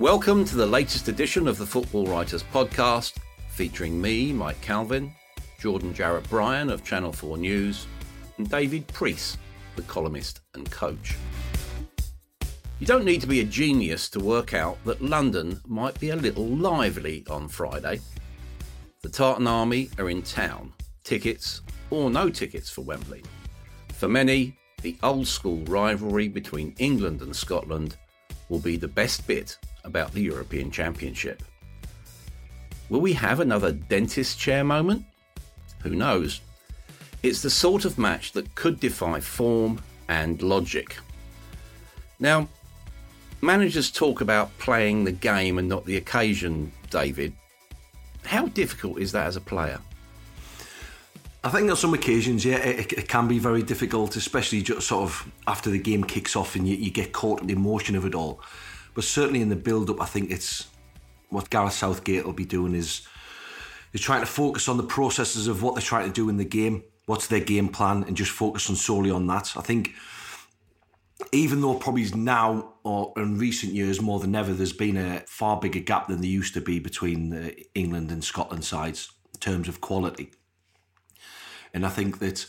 Welcome to the latest edition of the Football Writers Podcast, featuring me, Mike Calvin, Jordan Jarrett Bryan of Channel 4 News, and David Preece, the columnist and coach. You don't need to be a genius to work out that London might be a little lively on Friday. The Tartan Army are in town, tickets or no tickets for Wembley. For many, the old school rivalry between England and Scotland will be the best bit about the European Championship. Will we have another dentist chair moment? Who knows? It's the sort of match that could defy form and logic. Now, managers talk about playing the game and not the occasion, David. How difficult is that as a player? I think on some occasions, yeah, it, it, can be very difficult, especially just sort of after the game kicks off and you, you get caught in the emotion of it all. But certainly in the build-up, I think it's what Gareth Southgate will be doing is is trying to focus on the processes of what they're trying to do in the game, what's their game plan, and just focus on solely on that. I think even though probably now or in recent years more than ever, there's been a far bigger gap than there used to be between the England and Scotland sides in terms of quality. And I think that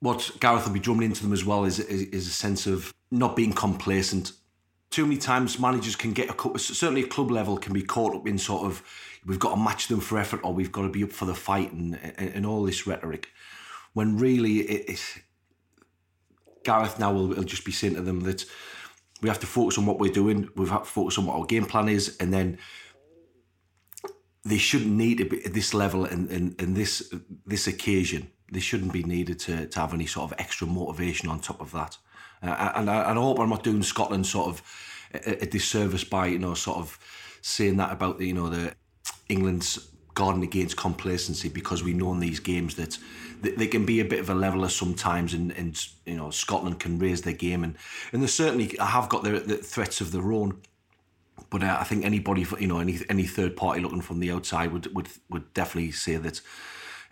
what Gareth will be drumming into them as well is, is, is a sense of not being complacent too many times managers can get a certainly a club level can be caught up in sort of we've got to match them for effort or we've got to be up for the fight and and, and all this rhetoric. When really it, it Gareth now will, will just be saying to them that we have to focus on what we're doing we have to focus on what our game plan is and then they shouldn't need to be at this level and in, in this this occasion. They shouldn't be needed to, to have any sort of extra motivation on top of that uh, and, I, and I hope I'm not doing Scotland sort of a, a disservice by you know sort of saying that about the, you know the England's guarding against complacency because we know in these games that they can be a bit of a leveler sometimes and, and you know Scotland can raise their game and and they certainly have got their, the threats of their own but uh, I think anybody you know any any third party looking from the outside would would would definitely say that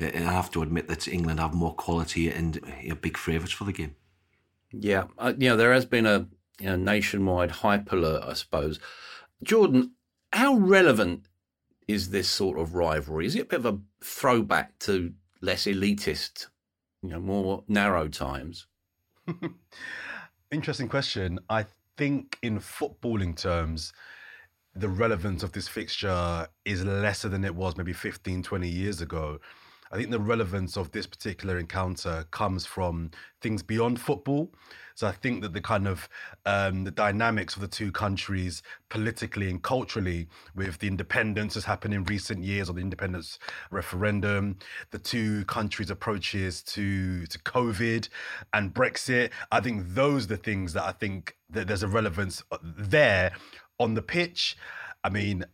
uh, I have to admit that England have more quality and are big favourites for the game. Yeah, uh, you know there has been a you know, nationwide hype alert, I suppose. Jordan, how relevant is this sort of rivalry? Is it a bit of a throwback to less elitist, you know, more narrow times? Interesting question. I think in footballing terms, the relevance of this fixture is lesser than it was maybe 15, 20 years ago. I think the relevance of this particular encounter comes from things beyond football. So I think that the kind of um, the dynamics of the two countries politically and culturally, with the independence that's happened in recent years or the independence referendum, the two countries' approaches to to COVID and Brexit, I think those are the things that I think that there's a relevance uh, there on the pitch. I mean,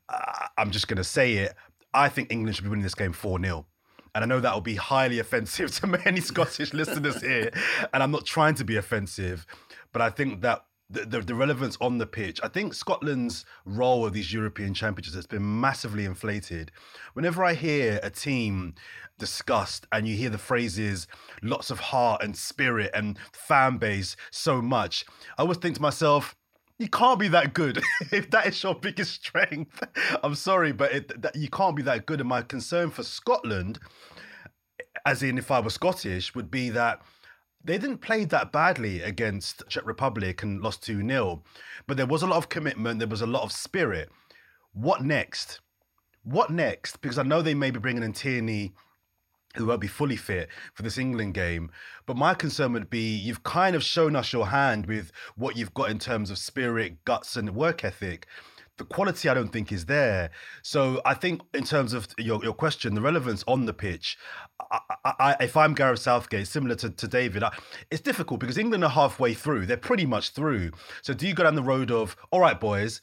I'm just going to say it. I think England should be winning this game 4 0. And I know that will be highly offensive to many Scottish listeners here. And I'm not trying to be offensive, but I think that the, the, the, relevance on the pitch. I think Scotland's role of these European championships has been massively inflated. Whenever I hear a team discussed and you hear the phrases lots of heart and spirit and fan base so much, I always think to myself, you can't be that good if that is your biggest strength. I'm sorry, but it, that, you can't be that good. And my concern for Scotland as in if I were Scottish, would be that they didn't play that badly against Czech Republic and lost 2 0. But there was a lot of commitment, there was a lot of spirit. What next? What next? Because I know they may be bringing in Tierney who won't be fully fit for this England game. But my concern would be you've kind of shown us your hand with what you've got in terms of spirit, guts, and work ethic. The quality I don't think is there. So I think in terms of your, your question, the relevance on the pitch, I, I, if I'm Gareth Southgate, similar to, to David, I, it's difficult because England are halfway through. They're pretty much through. So do you go down the road of, all right, boys,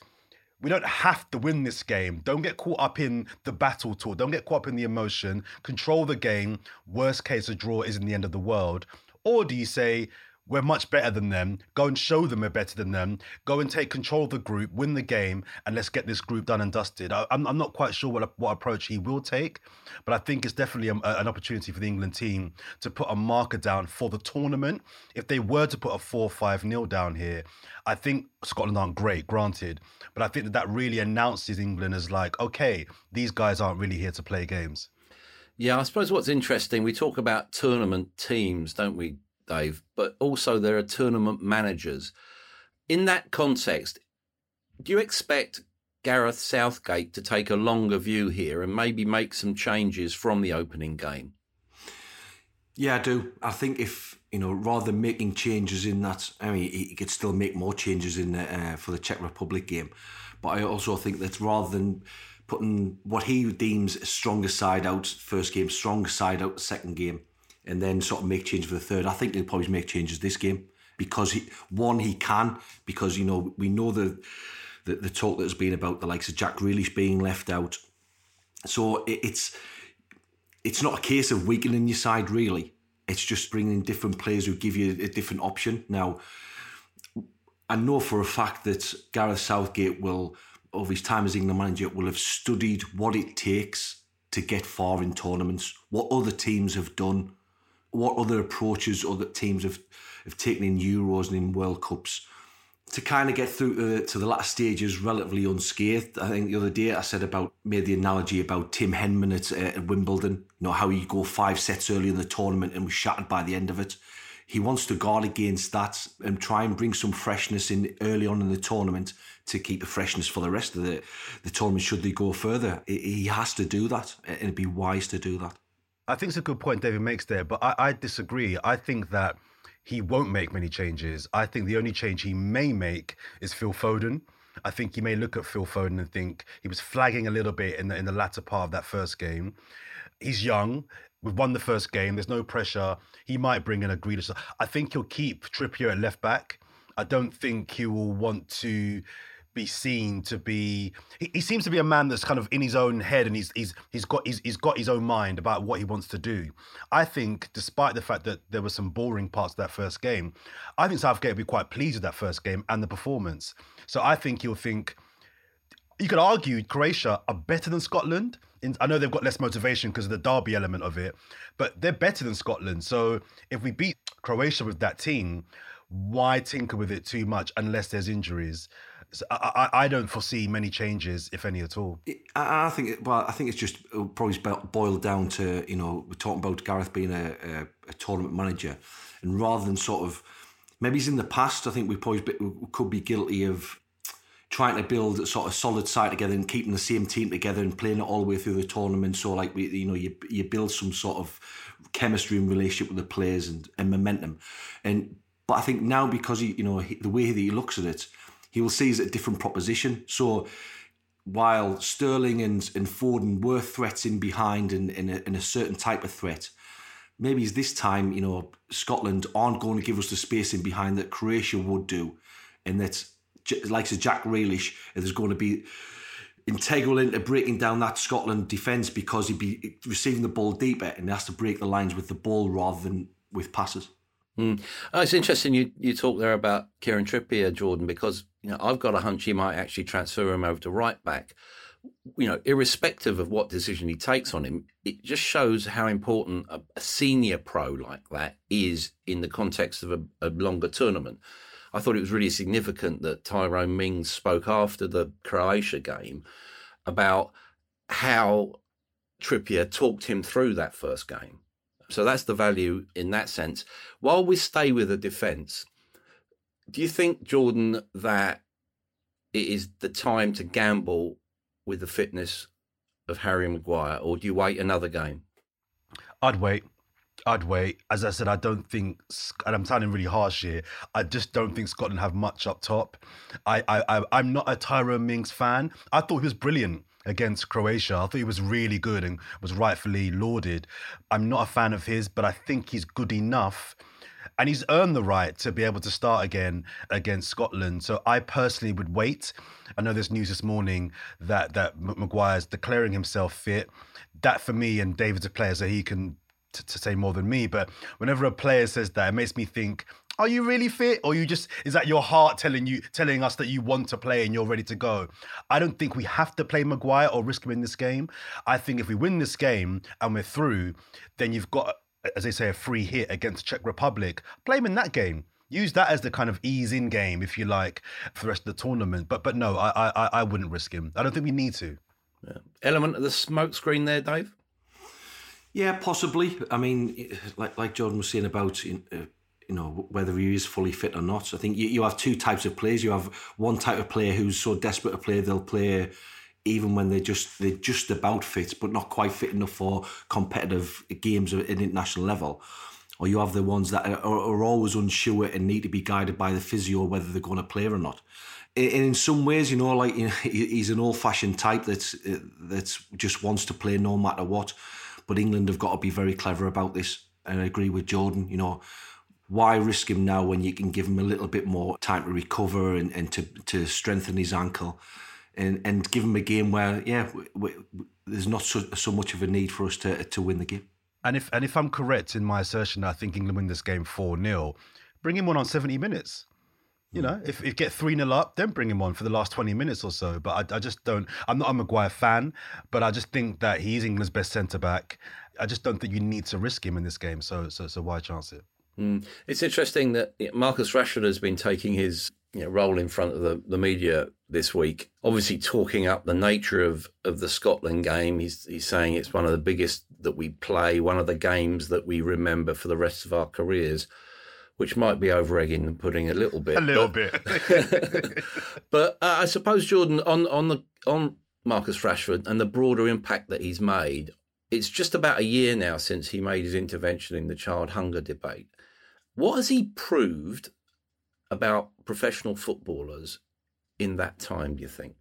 we don't have to win this game. Don't get caught up in the battle tour. Don't get caught up in the emotion. Control the game. Worst case, a draw isn't the end of the world. Or do you say, we're much better than them. Go and show them we're better than them. Go and take control of the group, win the game, and let's get this group done and dusted. I, am not quite sure what, what approach he will take, but I think it's definitely a, an opportunity for the England team to put a marker down for the tournament. If they were to put a 4 5 nil down here, I think Scotland aren't great, granted, but I think that that really announces England as like, okay, these guys aren't really here to play games. Yeah, I suppose what's interesting, we talk about tournament teams, don't we, Dave, but also there are tournament managers. In that context, do you expect Gareth Southgate to take a longer view here and maybe make some changes from the opening game? Yeah, I do. I think if you know, rather than making changes in that, I mean, he could still make more changes in the, uh, for the Czech Republic game. But I also think that rather than putting what he deems a stronger side out first game, stronger side out second game, and then sort of make changes for the third. I think he'll probably make changes this game because he one he can because you know we know the the, the talk that's been about the likes of Jack Grealish being left out. So it, it's it's not a case of weakening your side really. It's just bringing different players who give you a different option. Now, I know for a fact that Gareth Southgate will, over his time as England manager, will have studied what it takes to get far in tournaments, what other teams have done, what other approaches other teams have, have taken in Euros and in World Cups to kind of get through to, to the stages relatively unscathed. I think the other day I said about made the analogy about Tim Henman at, uh, at Wimbledon. You know how he go five sets early in the tournament and was shattered by the end of it. He wants to guard against that and try and bring some freshness in early on in the tournament to keep the freshness for the rest of the, the tournament should they go further. He has to do that and it'd be wise to do that. I think it's a good point David makes there, but I, I disagree. I think that he won't make many changes. I think the only change he may make is Phil Foden. I think he may look at Phil Foden and think he was flagging a little bit in the in the latter part of that first game. He's young. We've won the first game. There's no pressure. He might bring in a Grealish. I think he'll keep Trippier at left back. I don't think he will want to be seen to be he, he, seems to be a man that's kind of in his own head and he's he's he's got he's, he's got his own mind about what he wants to do. I think despite the fact that there were some boring parts of that first game, I think Southgate will be quite pleased with that first game and the performance. So I think he'll think you could argue Croatia are better than Scotland. I know they've got less motivation because of the derby element of it, but they're better than Scotland. So if we beat Croatia with that team, why tinker with it too much unless there's injuries? So I, I, don't foresee many changes, if any at all. I, think, well, I think it's just probably boiled down to you know we're talking about Gareth being a, a, a tournament manager, and rather than sort of maybe he's in the past, I think we probably we could be guilty of trying to build a sort of solid side together and keeping the same team together and playing it all the way through the tournament. So like we, you know, you you build some sort of chemistry and relationship with the players and, and momentum, and but I think now because he, you know he, the way that he looks at it he will see it a different proposition. So while Sterling and, and Foden were threats in behind and, in a, a certain type of threat, maybe this time, you know, Scotland aren't going to give us the space in behind that Croatia would do. And that, like a Jack Grealish, there's going to be integral into breaking down that Scotland defence because he'd be receiving the ball deeper and he has to break the lines with the ball rather than with passes. Mm. Oh, it's interesting you, you talk there about Kieran Trippier, Jordan, because you know I've got a hunch he might actually transfer him over to right back. You know, irrespective of what decision he takes on him, it just shows how important a, a senior pro like that is in the context of a, a longer tournament. I thought it was really significant that Tyrone Mings spoke after the Croatia game about how Trippier talked him through that first game So that's the value in that sense. While we stay with the defence, do you think, Jordan, that it is the time to gamble with the fitness of Harry Maguire, or do you wait another game? I'd wait. I'd wait. As I said, I don't think, and I'm sounding really harsh here. I just don't think Scotland have much up top. I, I, I am not a Tyrone Mings fan. I thought he was brilliant against Croatia. I thought he was really good and was rightfully lauded. I'm not a fan of his, but I think he's good enough. And he's earned the right to be able to start again against Scotland. So I personally would wait. I know there's news this morning that that Maguire's declaring himself fit. That for me and David's a player, so he can to, to, say more than me, but whenever a player says that, it makes me think, are you really fit? Or you just is that your heart telling you telling us that you want to play and you're ready to go? I don't think we have to play Maguire or risk him in this game. I think if we win this game and we're through, then you've got, as they say, a free hit against Czech Republic. Play him in that game use that as the kind of ease in game, if you like, for the rest of the tournament. But but no, I I, I wouldn't risk him. I don't think we need to. Yeah. Element of the smoke screen there, Dave. Yeah, possibly. I mean, like like Jordan was saying about uh, you know whether he is fully fit or not. I think you, you have two types of players. You have one type of player who's so desperate to play they'll play even when they're just they're just about fit, but not quite fit enough for competitive games at an international level. Or you have the ones that are, are always unsure and need to be guided by the physio whether they're going to play or not. And in some ways, you know, like you know, he's an old-fashioned type that's uh, that's just wants to play no matter what. But England have got to be very clever about this. And I agree with Jordan, you know, why risk him now when you can give him a little bit more time to recover and, and to, to strengthen his ankle and, and give him a game where, yeah, we, we, there's not so, so much of a need for us to, to win the game. And if and if I'm correct in my assertion that I think England win this game 4 0, bring him on on 70 minutes. You know, if, if get 3 0 up, then bring him on for the last 20 minutes or so. But I, I just don't, I'm not a Maguire fan, but I just think that he's England's best centre back. I just don't think you need to risk him in this game. So, so, so why chance it? Mm. It's interesting that Marcus Rashford has been taking his you know, role in front of the, the media this week, obviously talking up the nature of, of the Scotland game. He's, he's saying it's one of the biggest that we play, one of the games that we remember for the rest of our careers which might be over egging and pudding a little bit. A little but, bit. but uh, I suppose Jordan on on the on Marcus Rashford and the broader impact that he's made. It's just about a year now since he made his intervention in the child hunger debate. What has he proved about professional footballers in that time? Do you think?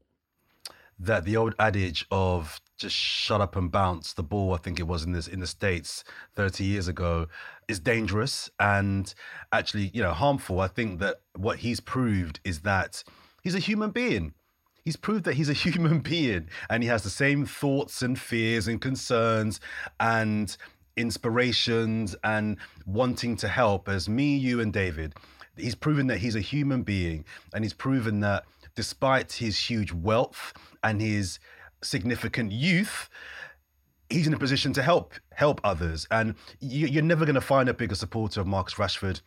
that the old adage of just shut up and bounce the ball, I think it was in this in the States 30 years ago, is dangerous and actually, you know, harmful. I think that what he's proved is that he's a human being. He's proved that he's a human being and he has the same thoughts and fears and concerns and inspirations and wanting to help as me, you, and David. He's proven that he's a human being and he's proven that despite his huge wealth and his significant youth, he's in a position to help help others. And you, are never going to find a bigger supporter of Marcus Rashford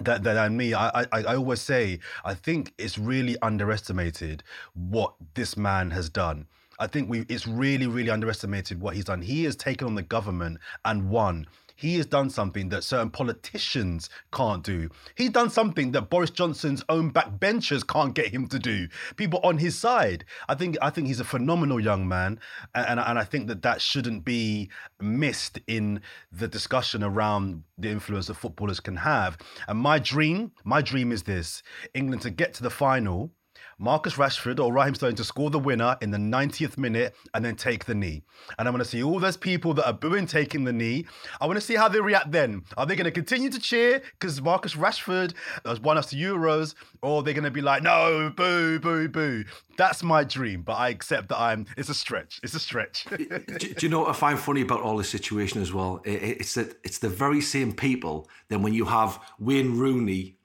than, than me. I, I, I always say I think it's really underestimated what this man has done. I think we it's really really underestimated what he's done. He has taken on the government and won he has done something that certain politicians can't do. He's done something that Boris Johnson's own backbenchers can't get him to do. People on his side. I think I think he's a phenomenal young man, and and I think that that shouldn't be missed in the discussion around the influence that footballers can have. And my dream, my dream is this: England to get to the final Marcus Rashford or Raheem Sterling to score the winner in the 90th minute and then take the knee. And I want to see all those people that are booing taking the knee. I want to see how they react then. Are they going to continue to cheer because Marcus Rashford has won us the Euros, or are they going to be like, no, boo, boo, boo? That's my dream, but I accept that I'm. It's a stretch. It's a stretch. do, do, you know what I find funny about all this situation as well? It, it's that it's the very same people. Then when you have Wayne Rooney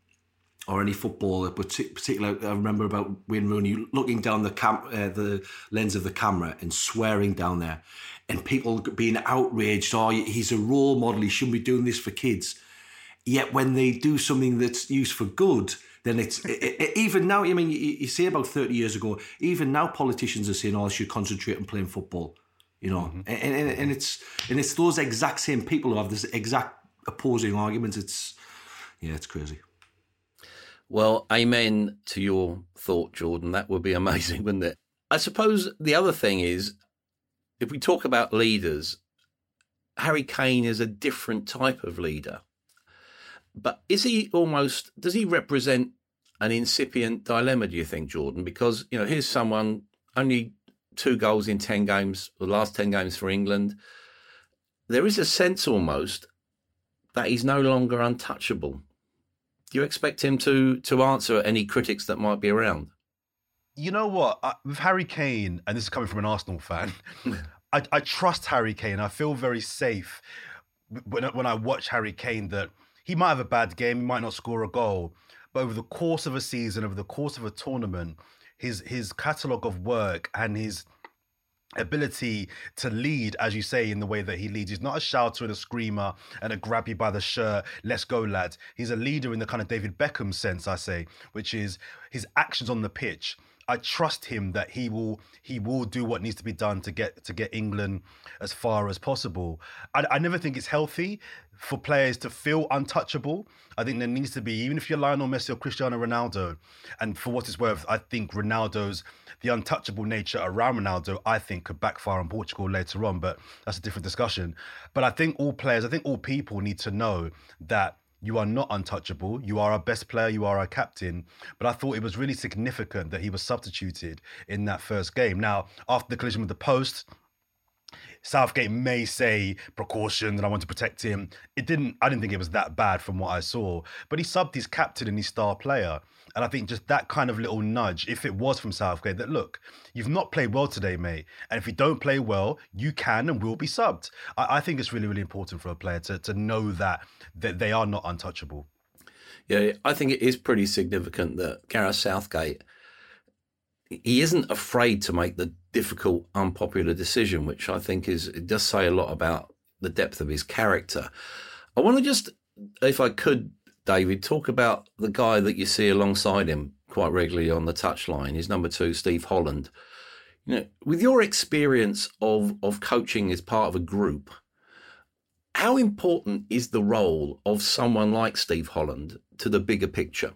or any footballer, but particularly I remember about Wayne Rooney looking down the cam- uh, the lens of the camera and swearing down there, and people being outraged. Oh, he's a role model. He shouldn't be doing this for kids. Yet when they do something that's used for good, then it's it, it, even now. I mean, you, you say about thirty years ago, even now politicians are saying, "Oh, I should concentrate on playing football." You know, mm-hmm. and, and, and it's and it's those exact same people who have this exact opposing arguments. It's yeah, it's crazy. Well, amen to your thought, Jordan. That would be amazing, wouldn't it? I suppose the other thing is, if we talk about leaders, Harry Kane is a different type of leader. But is he almost, does he represent an incipient dilemma, do you think, Jordan? Because, you know, here's someone only two goals in 10 games, the last 10 games for England. There is a sense almost that he's no longer untouchable. Do you expect him to to answer any critics that might be around? You know what? I, with Harry Kane, and this is coming from an Arsenal fan, I, I trust Harry Kane. I feel very safe when, when I watch Harry Kane that he might have a bad game, he might not score a goal, but over the course of a season, over the course of a tournament, his his catalogue of work and his ability to lead, as you say, in the way that he leads. He's not a shouter and a screamer and a grab you by the shirt, let's go, lads. He's a leader in the kind of David Beckham sense, I say, which is his actions on the pitch. I trust him that he will he will do what needs to be done to get to get England as far as possible. I, I never think it's healthy for players to feel untouchable. I think there needs to be, even if you're Lionel Messi or Cristiano Ronaldo, and for what it's worth, I think Ronaldo's the untouchable nature around Ronaldo, I think, could backfire on Portugal later on, but that's a different discussion. But I think all players, I think all people need to know that you are not untouchable. You are our best player. You are our captain. But I thought it was really significant that he was substituted in that first game. Now, after the collision with the post, Southgate may say precaution that I want to protect him. It didn't. I didn't think it was that bad from what I saw. But he subbed his captain and his star player, and I think just that kind of little nudge, if it was from Southgate, that look, you've not played well today, mate, and if you don't play well, you can and will be subbed. I, I think it's really, really important for a player to to know that that they are not untouchable. Yeah, I think it is pretty significant that Gareth Southgate he isn't afraid to make the difficult, unpopular decision, which I think is it does say a lot about the depth of his character. I want to just, if I could, David, talk about the guy that you see alongside him quite regularly on the touchline. His number two, Steve Holland. You know, with your experience of of coaching as part of a group, how important is the role of someone like Steve Holland to the bigger picture?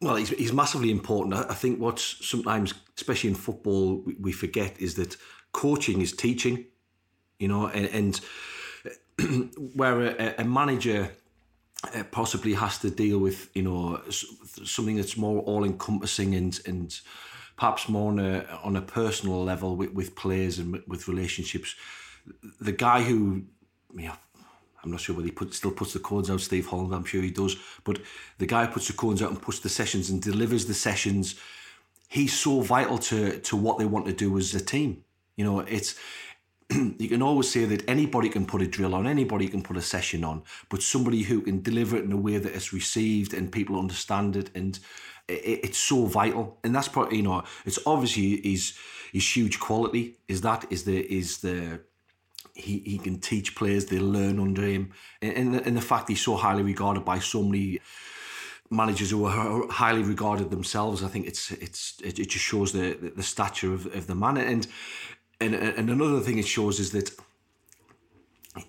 Well, he's, he's massively important. I think what's sometimes, especially in football, we, forget is that coaching is teaching, you know, and, and where a, a manager uh, possibly has to deal with, you know, something that's more all encompassing and, and perhaps more on a, on a personal level with, with players and with relationships. The guy who, know, I'm not sure whether he put, still puts the codes out, Steve Holland, I'm sure he does. But the guy who puts the codes out and puts the sessions and delivers the sessions. He's so vital to to what they want to do as a team. You know, it's you can always say that anybody can put a drill on, anybody can put a session on, but somebody who can deliver it in a way that it's received and people understand it and it, it's so vital. And that's probably you know, it's obviously his his huge quality is that is the is the he, he can teach players, they learn under him. And, and the fact he's so highly regarded by so many managers who are highly regarded themselves, I think it's it's it, just shows the the stature of, of the man. And and and another thing it shows is that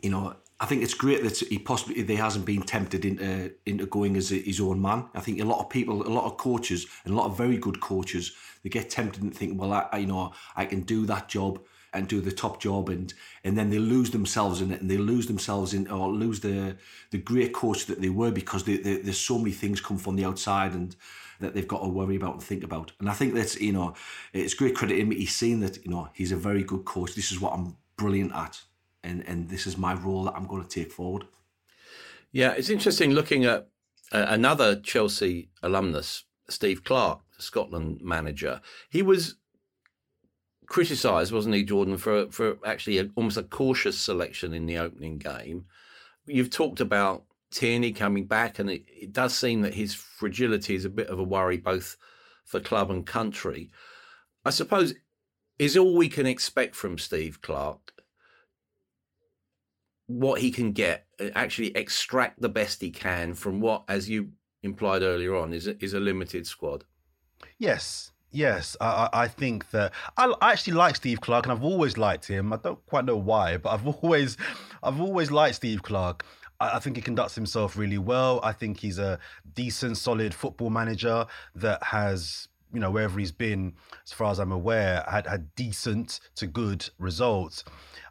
you know I think it's great that he possibly he hasn't been tempted into into going as his own man. I think a lot of people, a lot of coaches, and a lot of very good coaches, they get tempted and think, well, I, you know, I can do that job and do the top job and and then they lose themselves in it and they lose themselves in or lose the the great coach that they were because they, they, there's so many things come from the outside and that they've got to worry about and think about. And I think that's you know it's great credit to him he's seen that you know he's a very good coach. This is what I'm brilliant at. And and this is my role that I'm going to take forward. Yeah it's interesting looking at uh, another Chelsea alumnus Steve Clarke, Scotland manager. He was criticised, wasn't he, Jordan, for for actually a, almost a cautious selection in the opening game. You've talked about Tierney coming back, and it, it does seem that his fragility is a bit of a worry, both for club and country. I suppose is all we can expect from Steve Clarke what he can get, uh, actually extract the best he can from what, as you implied earlier on, is a, is a limited squad. Yes, Yes, I, I think that I, I actually like Steve Clarke, and I've always liked him. I don't quite know why, but I've always, I've always liked Steve Clarke. I, think he conducts himself really well. I think he's a decent, solid football manager that has you know, wherever he's been, as far as I'm aware, had had decent to good results.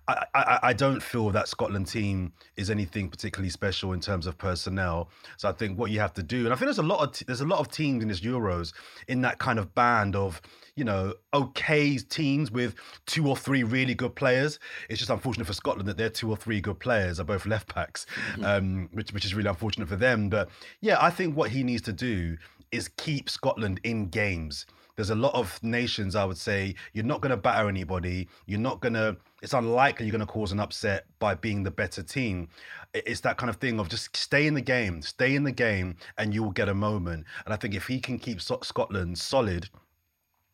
I, I, I, don't feel that Scotland team is anything particularly special in terms of personnel. So I think what you have to do, and I think there's a lot of there's a lot of teams in this Euros in that kind of band of you know okay teams with two or three really good players. It's just unfortunate for Scotland that their two or three good players are both left backs, mm-hmm. um, which which is really unfortunate for them. But yeah, I think what he needs to do is keep Scotland in games there's a lot of nations I would say you're not going to batter anybody. You're not going to. It's unlikely you're going to cause an upset by being the better team. It's that kind of thing of just stay in the game, stay in the game, and you will get a moment. And I think if he can keep Scotland solid.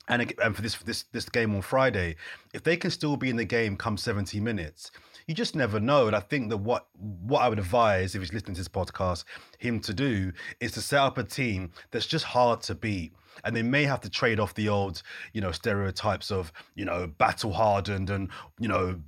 And, and for this this this game on Friday, if they can still be in the game come 70 minutes, you just never know. And I think that what what I would advise if he's listening to this podcast, him to do is to set up a team that's just hard to beat and they may have to trade off the old, you know, stereotypes of, you know, battle hardened and, you know,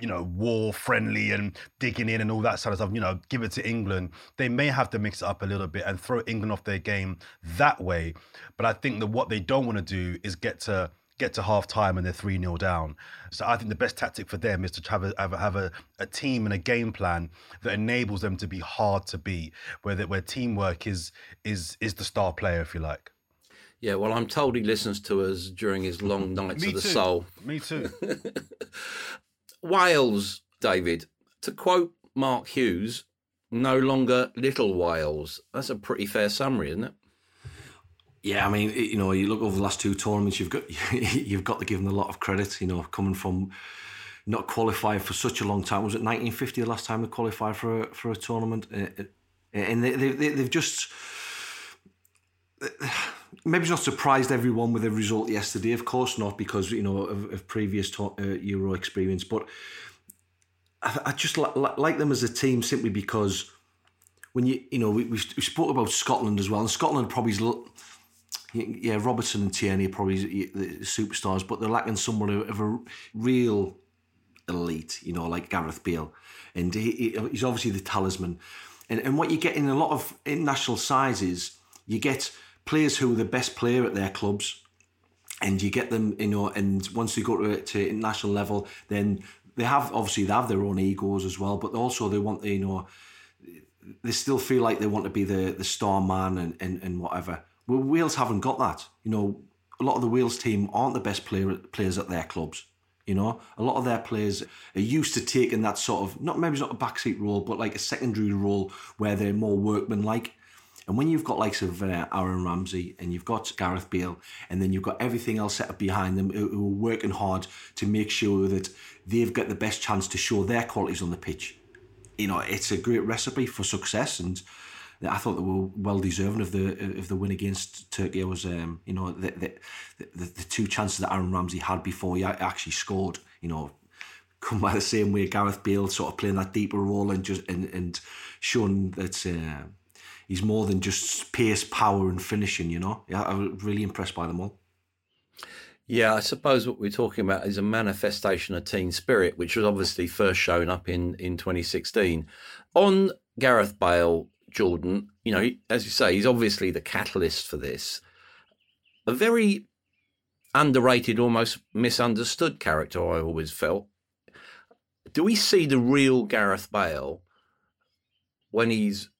you know, war friendly and digging in and all that sort of stuff. You know, give it to England. They may have to mix it up a little bit and throw England off their game that way. But I think that what they don't want to do is get to get to half time and they're 3 0 down. So I think the best tactic for them is to have, a, have, a, have a, a, team and a game plan that enables them to be hard to beat, where, where teamwork is, is, is the star player, if you like. Yeah, well, I'm told he listens to us during his long nights of the too. soul. Me too. Wales, David. To quote Mark Hughes, no longer little Wales. That's a pretty fair summary, isn't it? Yeah, I mean, you know, you look over the last two tournaments, you've got you've got to give them a lot of credit. You know, coming from not qualified for such a long time. Was it 1950 the last time they qualified for a, for a tournament? Uh, uh, and they, they, they've just maybe not surprised everyone with the result yesterday. Of course not, because you know of, of previous to, uh, Euro experience. But I, I just li- like them as a team simply because when you you know we, we, spoke about Scotland as well, and Scotland probably yeah Robertson and Tierney are probably superstars, but they're lacking someone of a real elite. You know, like Gareth Bale, and he, he's obviously the talisman. And and what you get in a lot of international sizes, you get players who are the best player at their clubs, and you get them, you know, and once they go to, to international level, then they have obviously they have their own egos as well, but also they want, you know, they still feel like they want to be the the star man and and, and whatever. Well, Wales haven't got that. You know, a lot of the Wales team aren't the best player players at their clubs. You know, a lot of their players are used to taking that sort of not maybe not a backseat role, but like a secondary role where they're more workmanlike. And when you've got likes of uh, Aaron Ramsey and you've got Gareth Bale, and then you've got everything else set up behind them who, who are working hard to make sure that they've got the best chance to show their qualities on the pitch, you know, it's a great recipe for success. And I thought they were well deserving of the of the win against Turkey. I was, um, you know, the, the, the the two chances that Aaron Ramsey had before he actually scored, you know, come by the same way Gareth Bale sort of playing that deeper role and just and and showing that. Uh, he's more than just pace, power, and finishing. You know, yeah, I was really impressed by them all. Yeah, I suppose what we're talking about is a manifestation of team spirit, which was obviously first shown up in in 2016. On Gareth Bale, Jordan, you know, as you say, he's obviously the catalyst for this. A very underrated, almost misunderstood character. I always felt. Do we see the real Gareth Bale when he's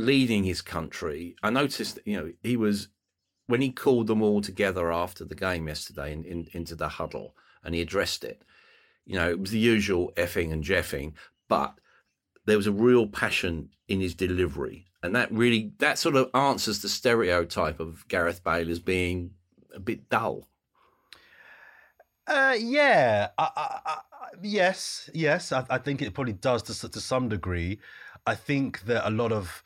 leading his country. I noticed, you know, he was when he called them all together after the game yesterday in, in, into the huddle and he addressed it. You know, it was the usual effing and jeffing, but there was a real passion in his delivery, and that really that sort of answers the stereotype of Gareth Bale as being a bit dull. Uh, yeah, I, I, I, yes, yes, I, think it probably does to to some degree. I think that a lot of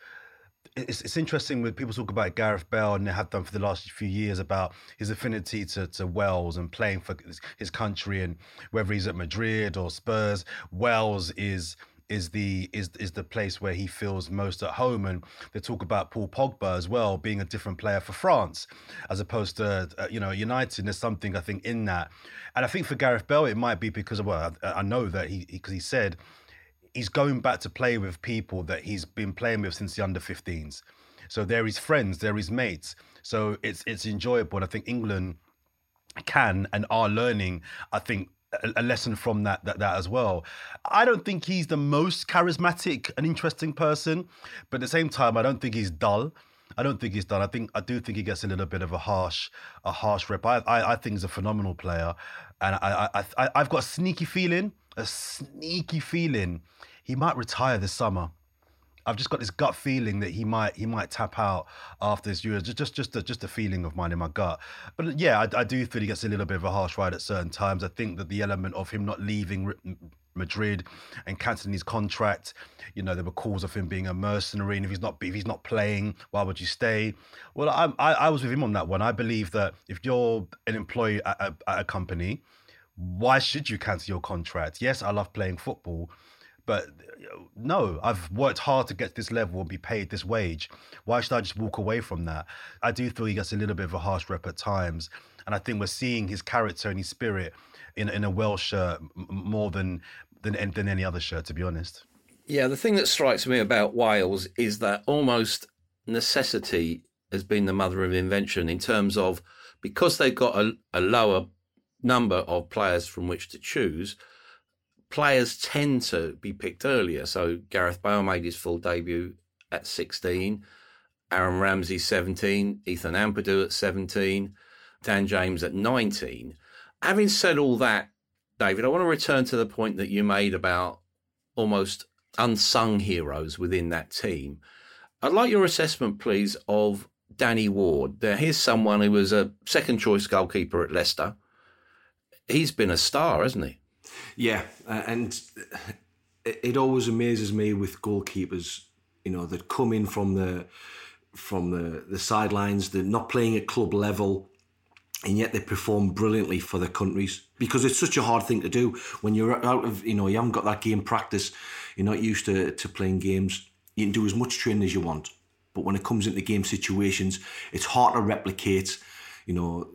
it's, it's interesting when people talk about Gareth Bale and they have done for the last few years about his affinity to, to Wales and playing for his country and whether he's at Madrid or Spurs, Wales is is the is is the place where he feels most at home. And they talk about Paul Pogba as well being a different player for France as opposed to uh, you know United. There's something I think in that, and I think for Gareth Bale it might be because well I, I know that he because he, he said he's going back to play with people that he's been playing with since the under 15s. So they're his friends, they're his mates. So it's it's enjoyable. And I think England can and are learning, I think, a, lesson from that, that that as well. I don't think he's the most charismatic and interesting person, but at the same time, I don't think he's dull. I don't think he's done. I think I do think he gets a little bit of a harsh, a harsh rep. I, I, I think he's a phenomenal player, and I, I, I, I've got a sneaky feeling, a sneaky feeling, he might retire this summer. I've just got this gut feeling that he might he might tap out after this year. Just just just a, just a feeling of mine in my gut. But yeah, I, I, do feel he gets a little bit of a harsh ride at certain times. I think that the element of him not leaving Madrid and cancelling his contract, you know, there were calls of him being a mercenary, and if he's not if he's not playing, why would you stay? Well, I I, I was with him on that one. I believe that if you're an employee at a, at a company, why should you cancel your contract? Yes, I love playing football but no, I've worked hard to get to this level and be paid this wage. Why should I just walk away from that? I do feel he gets a little bit of a harsh rep at times. And I think we're seeing his character and his spirit in, in a Welsh shirt more than, than, than any other shirt, to be honest. Yeah, the thing that strikes me about Wales is that almost necessity has been the mother of invention in terms of because they've got a, a lower number of players from which to choose – players tend to be picked earlier. So Gareth Bale made his full debut at 16, Aaron Ramsey 17, Ethan Ampadu at 17, Dan James at 19. Having said all that, David, I want to return to the point that you made about almost unsung heroes within that team. I'd like your assessment, please, of Danny Ward. Now, here's someone who was a second choice goalkeeper at Leicester. He's been a star, hasn't he? Yeah, and it always amazes me with goalkeepers, you know, that come in from the from the the sidelines, they're not playing at club level, and yet they perform brilliantly for their countries because it's such a hard thing to do when you're out of you know you haven't got that game practice, you're not used to to playing games. You can do as much training as you want, but when it comes into game situations, it's hard to replicate, you know,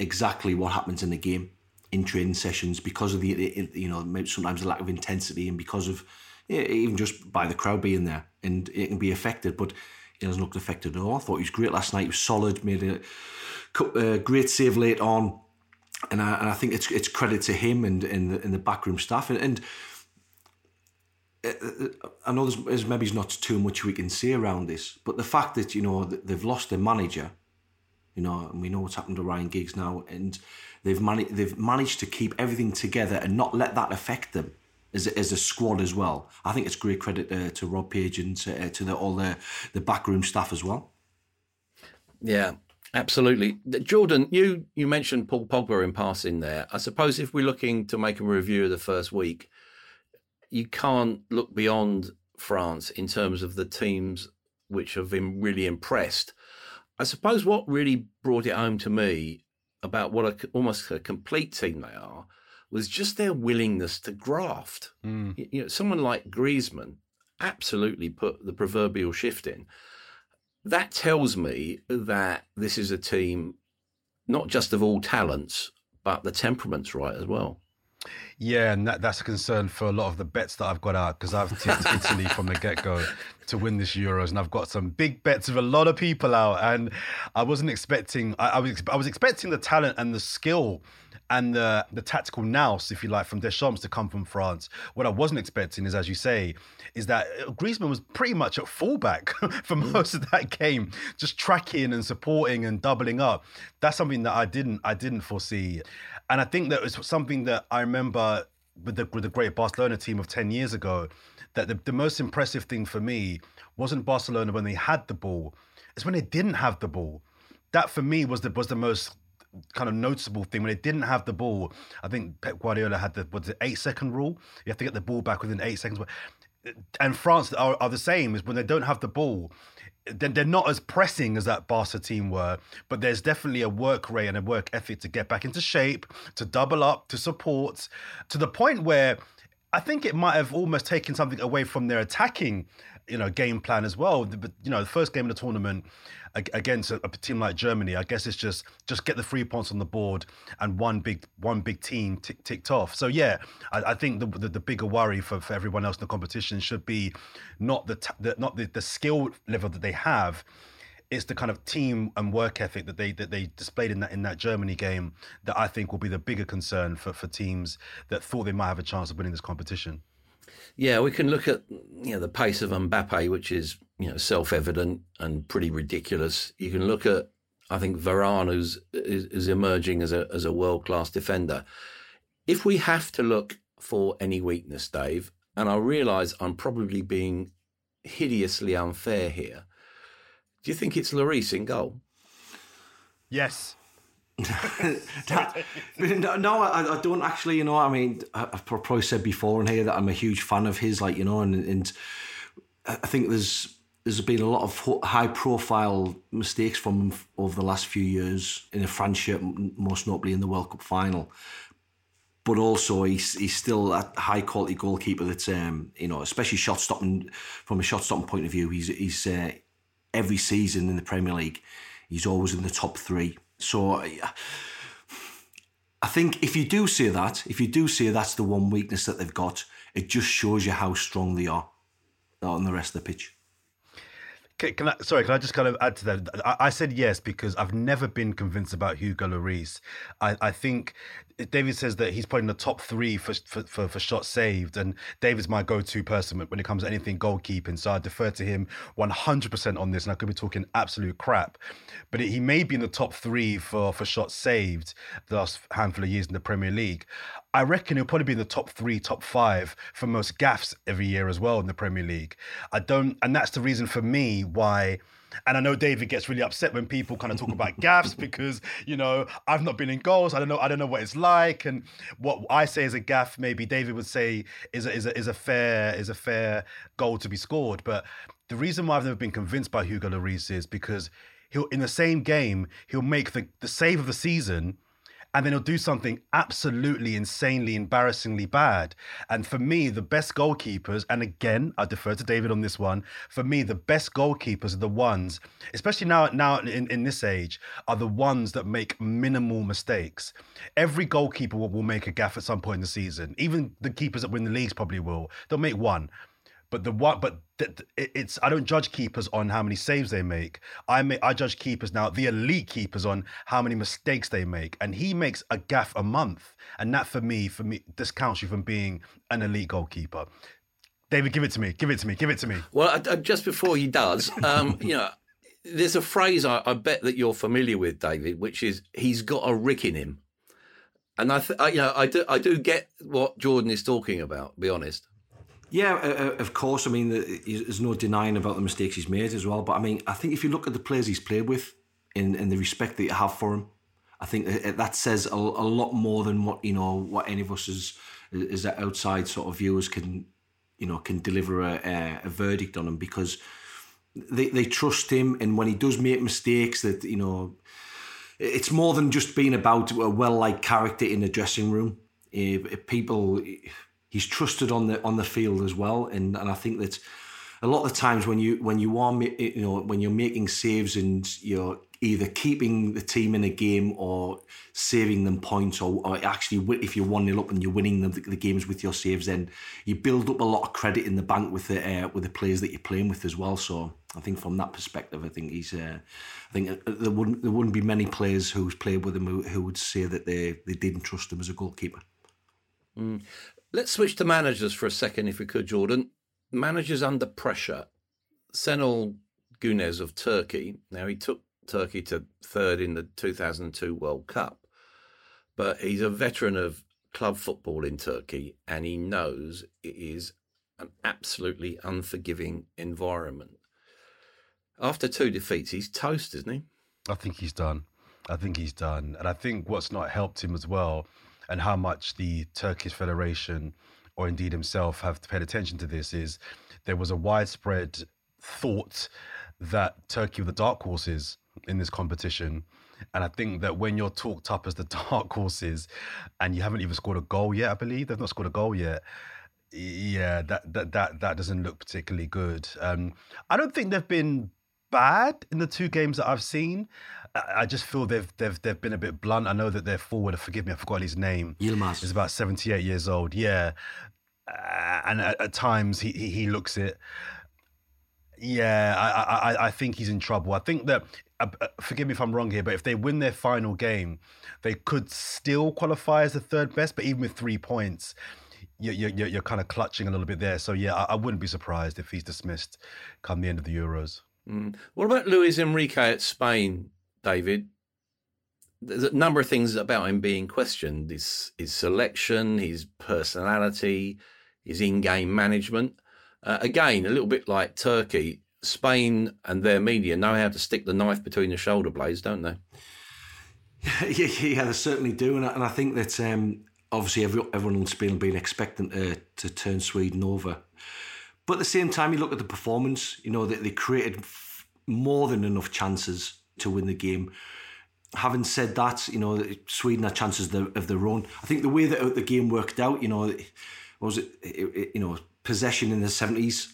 exactly what happens in the game in training sessions because of the you know sometimes the lack of intensity and because of even just by the crowd being there and it can be affected but he doesn't look affected at all. I thought he was great last night. He was solid made a, a great save late on. And I, and I think it's it's credit to him and and the, and the backroom staff. And, and uh, I know there's, there's maybe not too much we can say around this, but the fact that you know they've lost their manager, you know, and we know what's happened to Ryan Giggs now, and They've managed they've managed to keep everything together and not let that affect them as a, as a squad as well. I think it's great credit uh, to Rob Page and to, uh, to the, all the the backroom staff as well. Yeah, absolutely. Jordan, you you mentioned Paul Pogba in passing there. I suppose if we're looking to make a review of the first week, you can't look beyond France in terms of the teams which have been really impressed. I suppose what really brought it home to me about what a, almost a complete team they are was just their willingness to graft. Mm. You, you know, someone like Griezmann absolutely put the proverbial shift in. That tells me that this is a team not just of all talents, but the temperament's right as well. Yeah, and that, that's a concern for a lot of the bets that I've got out because I've tipped Italy from the get go to win this Euros, and I've got some big bets with a lot of people out, and I wasn't expecting. I, I was I was expecting the talent and the skill and the the tactical nous, if you like, from Deschamps to come from France. What I wasn't expecting is, as you say, is that Griezmann was pretty much at fullback for mm. most of that game, just tracking and supporting and doubling up. That's something that I didn't I didn't foresee. And I think that was something that I remember with the, with the great Barcelona team of 10 years ago, that the, the most impressive thing for me wasn't Barcelona when they had the ball, it's when they didn't have the ball. That for me was the was the most kind of noticeable thing when they didn't have the ball. I think Pep Guardiola had the what's the eight second rule. You have to get the ball back within eight seconds. And France are, are the same is when they don't have the ball then they're not as pressing as that Barca team were, but there's definitely a work rate and a work ethic to get back into shape, to double up, to support, to the point where I think it might have almost taken something away from their attacking, you know, game plan as well. But you know, the first game of the tournament against a, a, team like Germany, I guess it's just just get the three points on the board and one big one big team tick, ticked off. So yeah, I, I think the, the, the bigger worry for, for everyone else in the competition should be not the, the not the, the skill level that they have it's the kind of team and work ethic that they that they displayed in that in that Germany game that I think will be the bigger concern for, for teams that thought they might have a chance of winning this competition. Yeah, we can look at you know the pace of Mbappe, which is you know self evident and pretty ridiculous. You can look at I think Varane, who's is, is emerging as a as a world class defender. If we have to look for any weakness, Dave, and I realise I'm probably being hideously unfair here do you think it's Lloris in goal? Yes. that, no, I, I, don't actually. You know, I mean, I've probably said before in here that I'm a huge fan of his. Like, you know, and, and I think there's there's been a lot of high profile mistakes from him over the last few years in France shirt, most notably in the World Cup final. But also, he's he's still a high quality goalkeeper. That's um, you know, especially shot stopping from a shot stopping point of view. He's he's uh, every season in the Premier League, he's always in the top three. So I think if you do say that, if you do say that's the one weakness that they've got, it just shows you how strong they are on the rest of the pitch. Can, can I, sorry, can I just kind of add to that? I, I, said yes because I've never been convinced about Hugo Lloris. I, I think David says that he's probably in the top three for, for, for, for shots saved, and David's my go-to person when it comes to anything goalkeeping. So I defer to him 100% on this, and I could be talking absolute crap. But he may be in the top three for, for shots saved the last handful of years in the Premier League. I reckon he'll probably be in the top three, top five for most gaffs every year as well in the Premier League. I don't, and that's the reason for me why. And I know David gets really upset when people kind of talk about gaffs because you know I've not been in goals. I don't know. I don't know what it's like, and what I say is a gaff, maybe David would say is a, is a, is a fair is a fair goal to be scored. But the reason why I've never been convinced by Hugo Lloris is because he'll in the same game he'll make the the save of the season and then he'll do something absolutely insanely embarrassingly bad. And for me, the best goalkeepers, and again, I defer to David on this one. For me, the best goalkeepers are the ones, especially now, now in, in this age, are the ones that make minimal mistakes. Every goalkeeper will, will make a gaff at some point in the season. Even the keepers that win the leagues probably will. They'll make one. But the what? But it's I don't judge keepers on how many saves they make. I make I judge keepers now, the elite keepers on how many mistakes they make. And he makes a gaff a month, and that for me, for me, discounts you from being an elite goalkeeper. David, give it to me. Give it to me. Give it to me. Well, just before he does, um, you know, there's a phrase I, I, bet that you're familiar with, David, which is "he's got a rick in him," and I, th- I you know, I do, I do get what Jordan is talking about. Be honest. Yeah, uh, uh, of course. I mean, there's no denying about the mistakes he's made as well. But I mean, I think if you look at the players he's played with, in the respect that you have for him, I think that says a, a lot more than what you know what any of us as as outside sort of viewers can you know can deliver a, a verdict on him because they they trust him, and when he does make mistakes, that you know. It's more than just being about a well-liked character in the dressing room. If people, he's trusted on the on the field as well, and and I think that a lot of times when you when you are you know when you're making saves and you're either keeping the team in a game or saving them points or, or actually if you're 1 0 up and you're winning the, the, games with your saves then you build up a lot of credit in the bank with the uh, with the players that you're playing with as well. So I think from that perspective I think he's uh, I think uh, there wouldn't there wouldn't be many players who's played with him who, who would say that they they didn't trust him as a goalkeeper. Mm. Let's switch to managers for a second, if we could, Jordan. Managers under pressure. Şenol Güneş of Turkey. Now, he took Turkey to third in the 2002 World Cup, but he's a veteran of club football in Turkey and he knows it is an absolutely unforgiving environment. After two defeats, he's toast, isn't he? I think he's done. I think he's done. And I think what's not helped him as well and how much the Turkish Federation or indeed himself have paid attention to this is there was a widespread thought that Turkey were the dark horses in this competition. And I think that when you're talked up as the dark horses and you haven't even scored a goal yet, I believe they've not scored a goal yet, Yeah, that that that that doesn't look particularly good. Um, I don't think they've been bad in the two games that I've seen. I just feel they've they've they've been a bit blunt. I know that their forward, forgive me, I forgot his name. Yilmaz is about seventy eight years old. Yeah, uh, and at, at, times he, he, he looks it. Yeah, I, I I think he's in trouble. I think that uh, uh, forgive me if I'm wrong here, but if they win their final game, they could still qualify as the third best. But even with three points, you're, you're, you're kind of clutching a little bit there. So yeah, I, I, wouldn't be surprised if he's dismissed come the end of the Euros. Mm. What about Luis Enrique at Spain, David? There's a number of things about him being questioned: his his selection, his personality, his in-game management. Uh, again, a little bit like Turkey, Spain and their media know how to stick the knife between the shoulder blades, don't they? yeah, yeah, they certainly do, and I, and I think that um, obviously every, everyone in Spain will be expecting to, to turn Sweden over. But at the same time, you look at the performance. You know that they, created more than enough chances to win the game. Having said that, you know Sweden had chances of their own. I think the way that the game worked out, you know, was it, it you know possession in the seventies,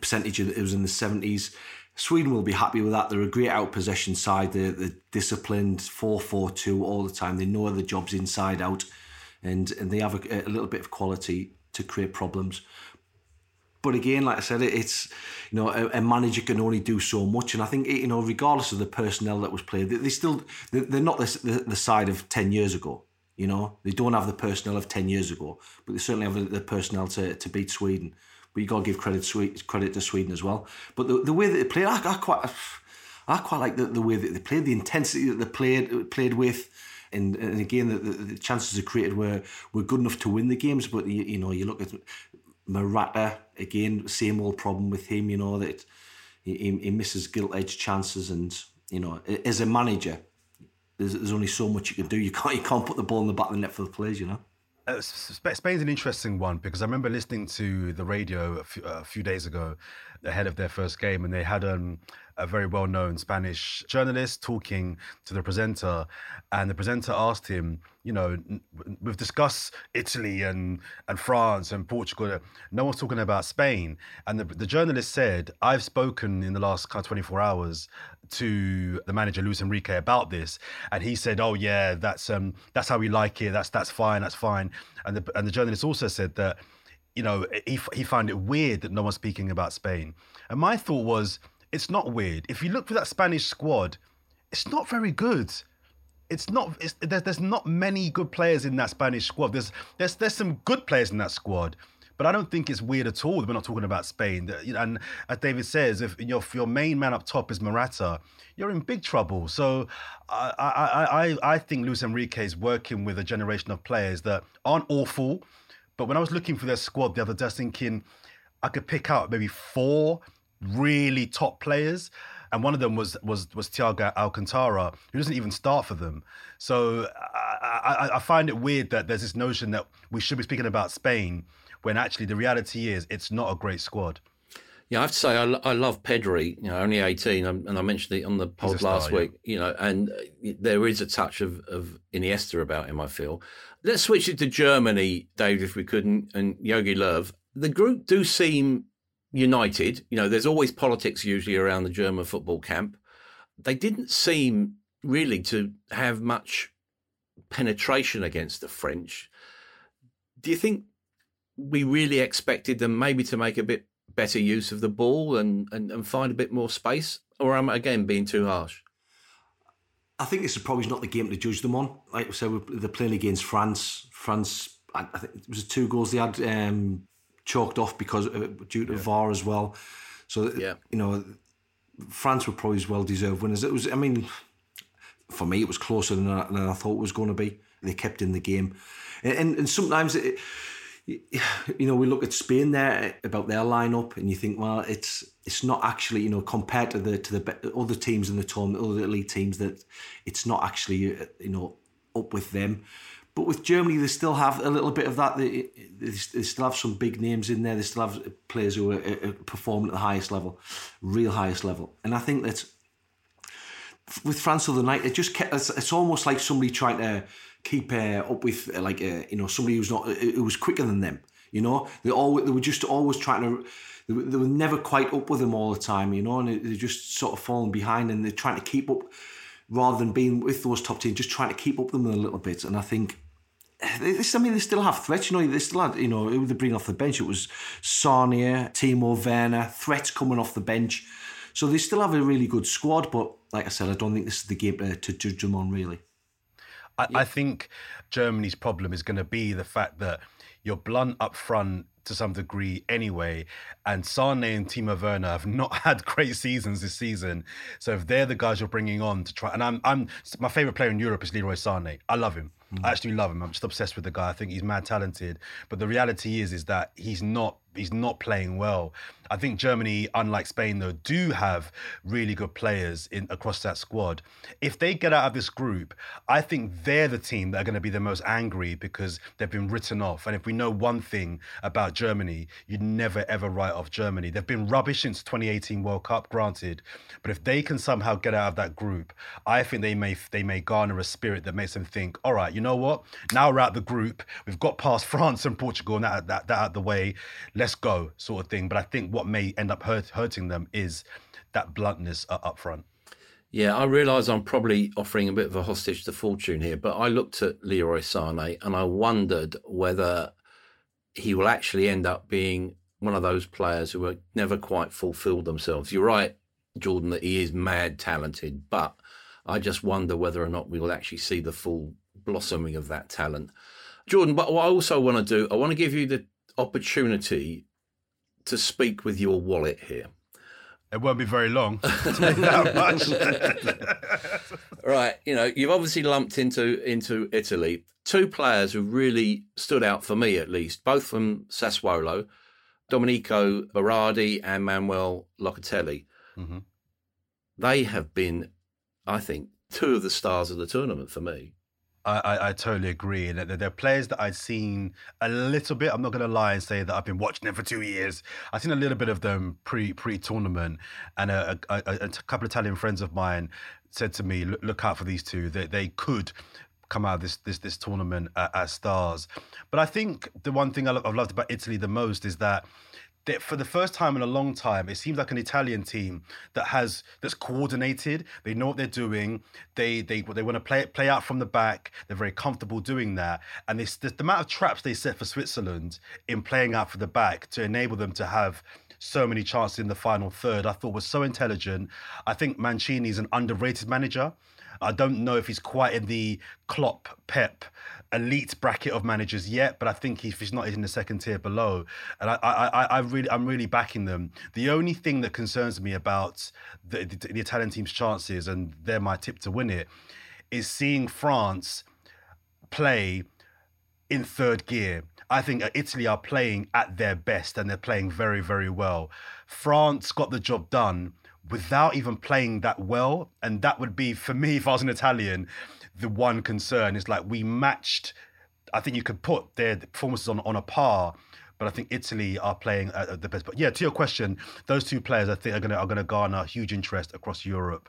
percentage it was in the seventies. Sweden will be happy with that. They're a great out possession side. They're, they're disciplined, 4 4 2 all the time. They know the job's inside out and, and they have a, a little bit of quality to create problems. But again, like I said, it's you know a, a, manager can only do so much, and I think you know regardless of the personnel that was played, they, they still they're not the, the, side of ten years ago. You know they don't have the personnel of ten years ago, but they certainly have the, personnel to, to beat Sweden. But you got to give credit credit to Sweden as well. But the, the way that they played, I, I quite I quite like the, the way that they played, the intensity that they played played with. And, and again, the, the, the chances they created were were good enough to win the games. But you, you know, you look at Morata again, same old problem with him. You know that he, he misses gilt edged chances, and you know, as a manager, there's, there's only so much you can do. You can't you can't put the ball in the back of the net for the players. You know. Uh, Spain's an interesting one because I remember listening to the radio a few, a few days ago ahead of their first game, and they had um, a very well known Spanish journalist talking to the presenter. And the presenter asked him, You know, we've discussed Italy and, and France and Portugal. No one's talking about Spain. And the, the journalist said, I've spoken in the last kind of 24 hours to the manager Luis Enrique about this, and he said, "Oh yeah, that's um that's how we like it. That's that's fine. That's fine." And the and the journalist also said that, you know, he he found it weird that no one's speaking about Spain. And my thought was, it's not weird. If you look for that Spanish squad, it's not very good. It's not. It's, there's, there's not many good players in that Spanish squad. There's there's there's some good players in that squad, but I don't think it's weird at all. that We're not talking about Spain. And as David says, if your if your main man up top is Morata, you're in big trouble. So I I I, I think Luis Enrique is working with a generation of players that aren't awful, but when I was looking for their squad the other day, I was thinking I could pick out maybe four really top players. And one of them was was was Thiago Alcantara, who doesn't even start for them. So I, I, I find it weird that there's this notion that we should be speaking about Spain when actually the reality is it's not a great squad. Yeah, I have to say I, I love Pedri. You know, only eighteen, um, and I mentioned it on the pod star, last week. Yeah. You know, and uh, there is a touch of of Iniesta about him. I feel. Let's switch it to Germany, Dave, if we could, and, and Jogi Löw. The group do seem united. You know, there's always politics usually around the German football camp. They didn't seem really to have much penetration against the French. Do you think we really expected them maybe to make a bit better use of the ball and, and, and find a bit more space? Or am I again being too harsh? I think this is probably not the game to judge them on. Like I said, they're playing against France. France, I think it was two goals they had. Um, chalked off because of, due to yeah. VAR as well. So yeah. you know, France were probably as well deserved winners. It was, I mean, for me, it was closer than I, than I thought it was going to be. They kept in the game, and and, and sometimes it, you know, we look at Spain there about their lineup, and you think, well, it's it's not actually, you know, compared to the to the other teams in the tournament, other elite teams, that it's not actually, uh, you know, up with them. But with Germany, they still have a little bit of that. They, they, still have some big names in there. They still have players who are, uh, are performing at the highest level, real highest level. And I think that with France the other night, it just kept, it's, it's almost like somebody trying to keep uh, up with uh, like uh, you know somebody who's not uh, who was quicker than them. You know, they all they were just always trying to. They were, never quite up with them all the time. You know, and they, they're just sort of falling behind, and they're trying to keep up rather than being with those top teams, just trying to keep up with them a little bit. And I think this, I mean, they still have threats. You know, they still had, you know, who they bring off the bench? It was Sané, Timo Werner, threats coming off the bench. So they still have a really good squad. But like I said, I don't think this is the game to, to judge them on, really. I, yeah. I think Germany's problem is going to be the fact that you're blunt up front to some degree anyway. And Sane and Timo Werner have not had great seasons this season. So if they're the guys you're bringing on to try, and I'm, I'm my favorite player in Europe is Leroy Sane. I love him. Mm. I actually love him. I'm just obsessed with the guy. I think he's mad talented. But the reality is, is that he's not he's not playing well. I think Germany, unlike Spain, though, do have really good players in across that squad. If they get out of this group, I think they're the team that are going to be the most angry because they've been written off. And if we know one thing about Germany, you'd never ever write off Germany. They've been rubbish since 2018 World Cup, granted, but if they can somehow get out of that group, I think they may they may garner a spirit that makes them think, all right, you know what? Now we're out the group. We've got past France and Portugal and that that, that out the way. Let's go, sort of thing. But I think what may end up hurt, hurting them is that bluntness up front. Yeah, I realise I'm probably offering a bit of a hostage to fortune here, but I looked at Leroy Sané and I wondered whether he will actually end up being one of those players who are never quite fulfilled themselves. You're right, Jordan, that he is mad talented, but I just wonder whether or not we will actually see the full blossoming of that talent. Jordan, but what I also want to do, I want to give you the opportunity to speak with your wallet here. It won't be very long. right, you know, you've obviously lumped into into Italy. Two players who really stood out for me, at least, both from Sassuolo, Domenico Berardi and Manuel Locatelli. Mm-hmm. They have been, I think, two of the stars of the tournament for me. I, I, I, totally agree. And they're, they're players that I've seen a little bit. I'm not going to lie and say that I've been watching them for two years. I've seen a little bit of them pre pre tournament, and a, a, a, couple of Italian friends of mine said to me, "Look, look out for these two. They they could." come out of this this this tournament as stars, but I think the one thing I've loved about Italy the most is that that for the first time in a long time, it seems like an Italian team that has that's coordinated. They know what they're doing. They they they want to play play out from the back. They're very comfortable doing that. And this the, the amount of traps they set for Switzerland in playing out for the back to enable them to have so many chances in the final third, I thought was so intelligent. I think Mancini is an underrated manager. I don't know if he's quite in the Klopp, Pep, elite bracket of managers yet, but I think if he's not, he's in the second tier below. And I, I, I really, I'm really backing them. The only thing that concerns me about the, the, the Italian team's chances, and they're my tip to win it, is seeing France play in third gear. I think uh, Italy are playing at their best and they're playing very, very well. France got the job done without even playing that well. And that would be, for me, if I was an Italian, the one concern is like we matched. I think you could put their performances on, on a par, but I think Italy are playing at the best. But yeah, to your question, those two players I think are going to are going to garner huge interest across Europe,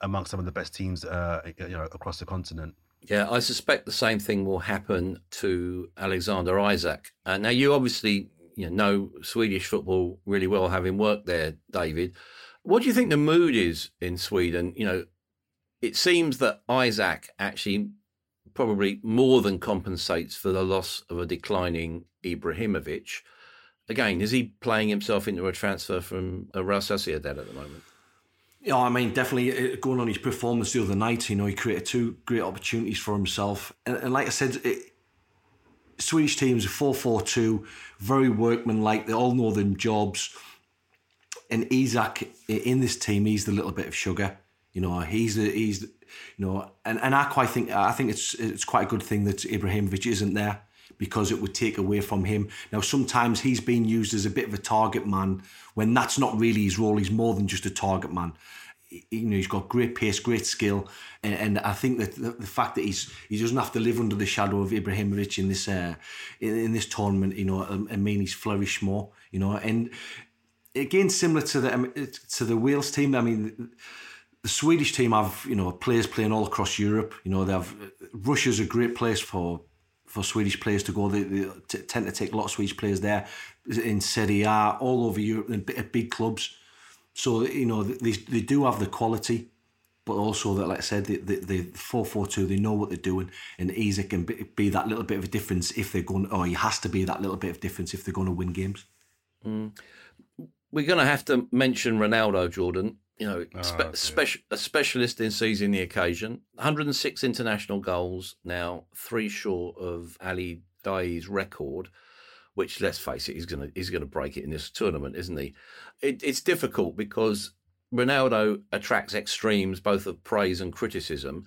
amongst some of the best teams, uh, you know, across the continent. Yeah, I suspect the same thing will happen to Alexander Isak. Uh, now, you obviously you know, know Swedish football really well, having worked there, David. What do you think the mood is in Sweden? You know, it seems that Isak actually probably more than compensates for the loss of a declining Ibrahimovic. Again, is he playing himself into a transfer from a Real Sociedad at the moment? Yeah, I mean, definitely uh, going on his performance the other night, you know, he created two great opportunities for himself. And, and like I said, it, Swedish teams are 4 4 2, very workmanlike, they all know their jobs. And Isak in this team, he's the little bit of sugar. You know, he's the, he's you know, and, and I quite think I think it's it's quite a good thing that Ibrahimovic isn't there because it would take away from him. Now sometimes he's being used as a bit of a target man when that's not really his role. He's more than just a target man. You know, he's got great pace, great skill, and, and I think that the, the, fact that he's he doesn't have to live under the shadow of Ibrahimovic in this uh, in, in this tournament, you know, I mean he's flourished more, you know, and again similar to the um, to the Wales team. I mean the Swedish team have you know players playing all across Europe. You know they have Russia's a great place for for Swedish players to go. They, they t- tend to take a lot of Swedish players there in Serie A, all over Europe, at big clubs. So you know they they do have the quality, but also that, like I said, the the four four two, they know what they're doing, and Isak can be, be, that little bit of a difference if they're going, or he has to be that little bit of difference if they're going to win games. Mm. We're going to have to mention Ronaldo, Jordan. You know, oh, spe- special, a specialist in seizing the occasion. 106 international goals now, three short of Ali Daei's record which let's face it, he's gonna he's gonna break it in this tournament, isn't he? It, it's difficult because Ronaldo attracts extremes both of praise and criticism.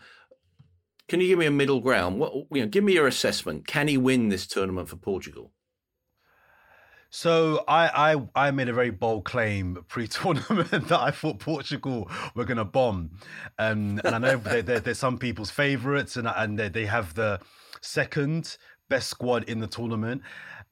Can you give me a middle ground? What you know, give me your assessment. Can he win this tournament for Portugal? So I, I I made a very bold claim pre-tournament that I thought Portugal were going to bomb, um, and I know they're, they're, they're, some people's favourites, and and they, they have the second best squad in the tournament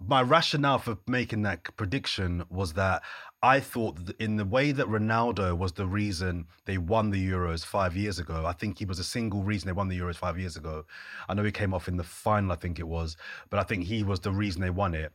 my rationale for making that prediction was that I thought that in the way that Ronaldo was the reason they won the Euros five years ago, I think he was a single reason they won the Euros five years ago. I know he came off in the final, I think it was, but I think he was the reason they won it.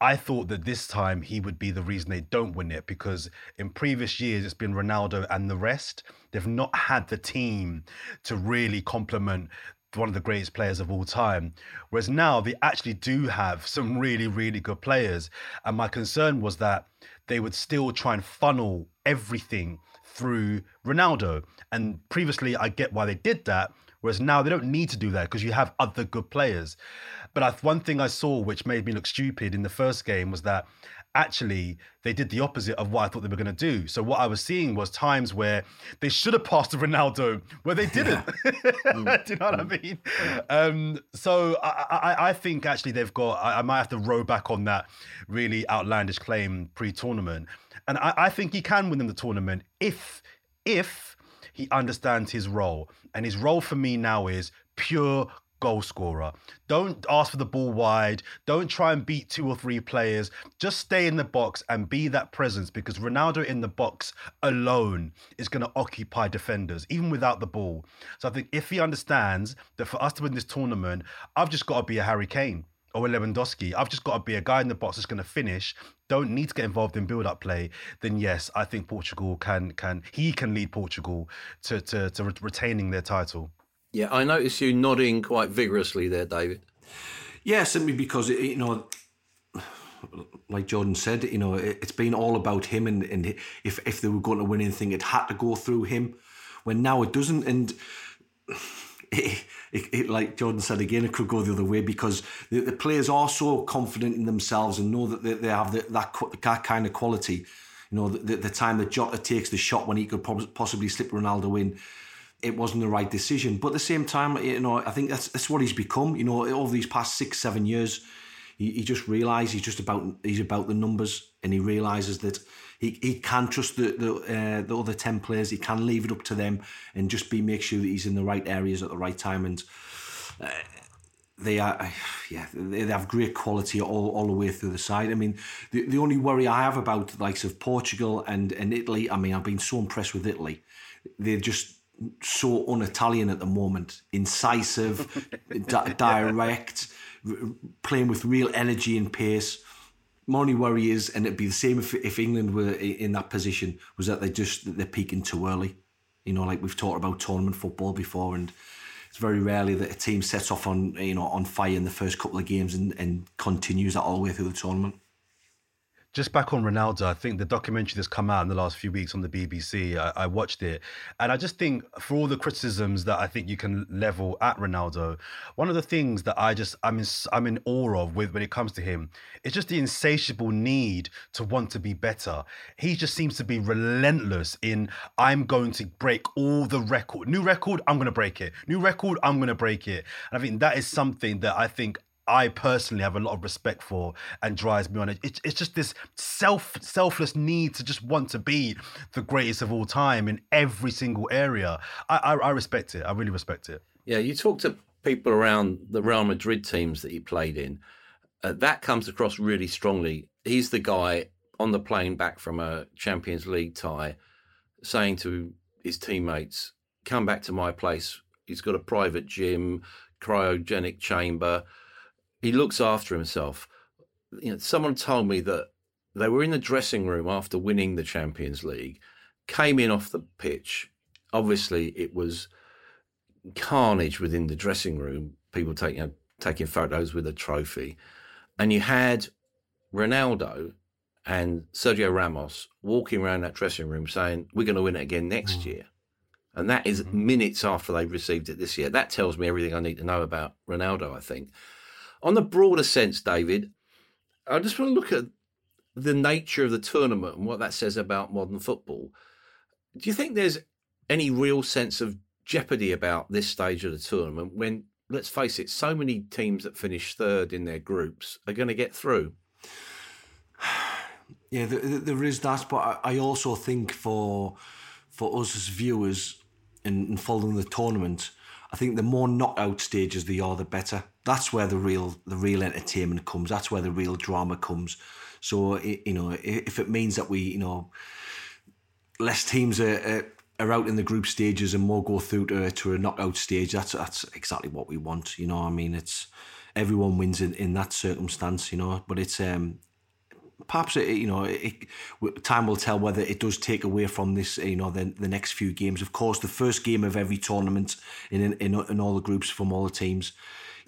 I thought that this time he would be the reason they don't win it because in previous years it's been Ronaldo and the rest. They've not had the team to really complement one of the greatest players of all time. Whereas now they actually do have some really, really good players. And my concern was that they would still try and funnel everything through Ronaldo. And previously, I get why they did that. Whereas now they don't need to do that because you have other good players. But I, one thing I saw which made me look stupid in the first game was that actually they did the opposite of what I thought they were going to do. So what I was seeing was times where they should have passed to Ronaldo where they didn't. Yeah. do you know what I mm. mean? Um, so I, I, I, think actually they've got. I, I, might have to row back on that really outlandish claim pre-tournament, and I, I think he can win in the tournament if if he understands his role. And his role for me now is pure goal scorer. Don't ask for the ball wide. Don't try and beat two or three players. Just stay in the box and be that presence because Ronaldo in the box alone is going to occupy defenders, even without the ball. So I think if he understands that for us to win this tournament, I've just got to be a Harry Kane or a Lewandowski. I've just got to be a guy in the box that's going to finish. Don't need to get involved in build-up play. Then yes, I think Portugal can can he can lead Portugal to to, to retaining their title. Yeah, I noticed you nodding quite vigorously there, David. Yeah, simply because you know, like Jordan said, you know, it's been all about him, and, and if if they were going to win anything, it had to go through him. When now it doesn't, and it, it, it, like Jordan said again, it could go the other way because the, the players are so confident in themselves and know that they, they have the, that that kind of quality. You know, the, the time that Jota takes the shot when he could possibly slip Ronaldo in it wasn't the right decision. But at the same time, you know, I think that's that's what he's become. You know, over these past six, seven years, he, he just realised he's just about he's about the numbers, and he realises that he, he can trust the the, uh, the other ten players. He can leave it up to them and just be make sure that he's in the right areas at the right time. And uh, they are, yeah, they have great quality all, all the way through the side. I mean, the, the only worry I have about the likes of Portugal and, and Italy, I mean, I've been so impressed with Italy. They're just so un-Italian at the moment. Incisive, di- direct, r- playing with real energy and pace. My only worry is, and it'd be the same if, if England were in that position, was that they just they're peaking too early. You know, like we've talked about tournament football before, and it's very rarely that a team sets off on you know on fire in the first couple of games and, and continues that all the way through the tournament just back on Ronaldo, I think the documentary that's come out in the last few weeks on the BBC, I, I, watched it, and I just think for all the criticisms that I think you can level at Ronaldo, one of the things that I just I'm in I'm in awe of with when it comes to him, it's just the insatiable need to want to be better. He just seems to be relentless in I'm going to break all the record, new record, I'm going to break it, new record, I'm going to break it. And I think that is something that I think I personally have a lot of respect for and drives me on. It, it's, just this self selfless need to just want to be the greatest of all time in every single area. I, I, I respect it. I really respect it. Yeah, you talk to people around the Real Madrid teams that he played in. Uh, that comes across really strongly. He's the guy on the plane back from a Champions League tie saying to his teammates, Come back to my place. He's got a private gym, cryogenic chamber he looks after himself. You know, someone told me that they were in the dressing room after winning the Champions League, came in off the pitch. Obviously, it was carnage within the dressing room. People taking taking photos with a trophy, and you had Ronaldo and Sergio Ramos walking around that dressing room saying, "We're going to win it again next mm. year." And that is mm-hmm. minutes after they received it this year. That tells me everything I need to know about Ronaldo, I think. On the broader sense, David, I just want to look at the nature of the tournament and what that says about modern football. Do you think there's any real sense of jeopardy about this stage of the tournament when, let's face it, so many teams that finish third in their groups are going to get through? Yeah, there is that, but I also think for for us as viewers and following the tournament, I think the more knockout stages they are, the better. That's where the real the real entertainment comes. That's where the real drama comes. So you know, if it means that we you know less teams are, are out in the group stages and more go through to, to a knockout stage, that's that's exactly what we want. You know, I mean, it's everyone wins in, in that circumstance. You know, but it's um perhaps it, you know it, time will tell whether it does take away from this you know the, the next few games. Of course the first game of every tournament in, in in all the groups from all the teams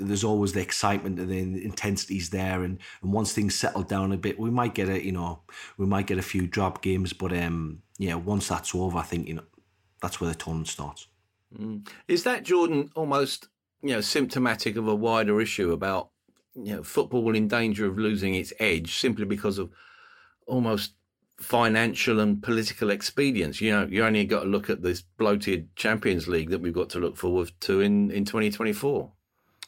there's always the excitement and the intensities there. And, and once things settle down a bit we might get a you know we might get a few drop games. But um yeah once that's over i think you know that's where the tournament starts. Mm. is that jordan almost you know symptomatic of a wider issue about you know, football in danger of losing its edge simply because of almost financial and political expedience. You know, you only got to look at this bloated Champions League that we've got to look forward to in, in 2024.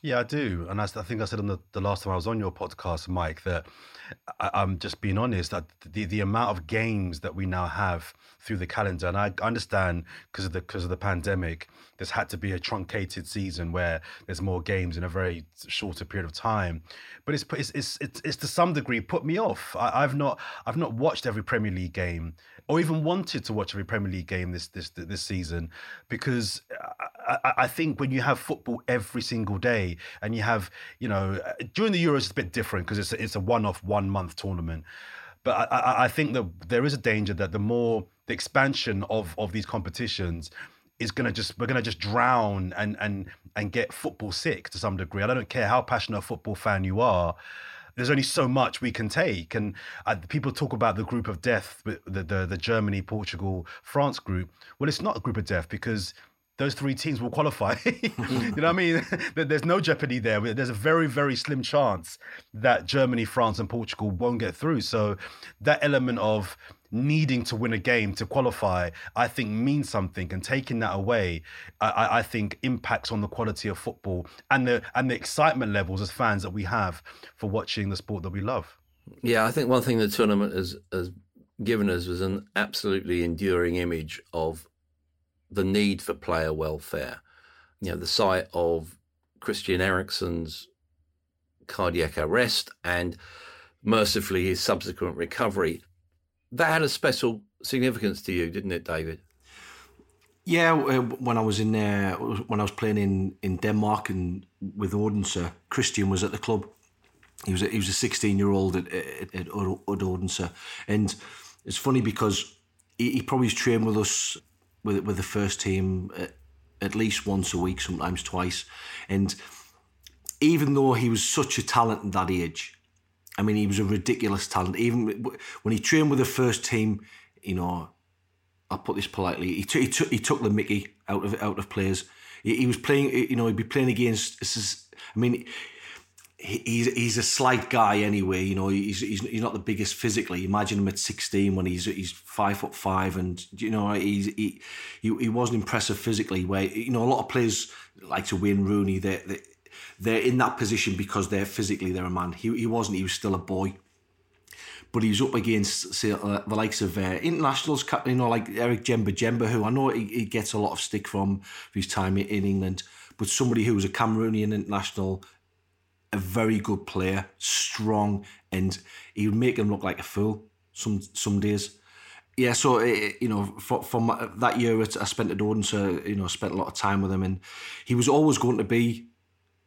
Yeah, I do. And I, I think I said on the, the last time I was on your podcast, Mike, that I, am just being honest that the, the amount of games that we now have through the calendar, and I understand because of the because of the pandemic, there's had to be a truncated season where there's more games in a very shorter period of time. But it's it's it's it's, it's to some degree put me off. I, have not I've not watched every Premier League game or even wanted to watch every Premier League game this this this season because uh, I, I think when you have football every single day and you have you know during the Euros it's a bit different because it's a, it's a one off one month tournament. But I, I think that there is a danger that the more the expansion of of these competitions is gonna just we're gonna just drown and and and get football sick to some degree. I don't care how passionate a football fan you are. There's only so much we can take, and uh, people talk about the group of death, the, the the Germany, Portugal, France group. Well, it's not a group of death because those three teams will qualify. you know what I mean? There's no jeopardy there. There's a very, very slim chance that Germany, France, and Portugal won't get through. So that element of needing to win a game to qualify, I think means something. And taking that away, I, I think impacts on the quality of football and the and the excitement levels as fans that we have for watching the sport that we love. Yeah, I think one thing the tournament has has given us was an absolutely enduring image of the need for player welfare. You know, the sight of Christian Eriksen's cardiac arrest and mercifully his subsequent recovery. That had a special significance to you, didn't it, David? Yeah, uh, when I was in there, when I was playing in, in Denmark and with Odense, Christian was at the club. He was a, he was a sixteen year old at, at, at Odense, and it's funny because he, he probably trained with us with with the first team at, at least once a week, sometimes twice. And even though he was such a talent at that age, I mean, he was a ridiculous talent. Even when he trained with the first team, you know, I'll put this politely, he, t- he took he took the Mickey out of out of players. He, he was playing, you know, he'd be playing against. I mean, he's he's a slight guy anyway. You know, he's he's, he's not the biggest physically. Imagine him at sixteen when he's he's five foot five, and you know he's he he, he wasn't impressive physically. Where you know a lot of players like to win Rooney. They they they're in that position because they're physically they're a man. He he wasn't. He was still a boy. But he was up against say, uh, the likes of uh, internationals, you know, like Eric Djemba-Djemba, who I know he, he gets a lot of stick from his time in England, but somebody who was a Cameroonian international a very good player, strong, and he would make him look like a fool some some days. Yeah, so you know, from that year I spent at Odense, you know, spent a lot of time with him, and he was always going to be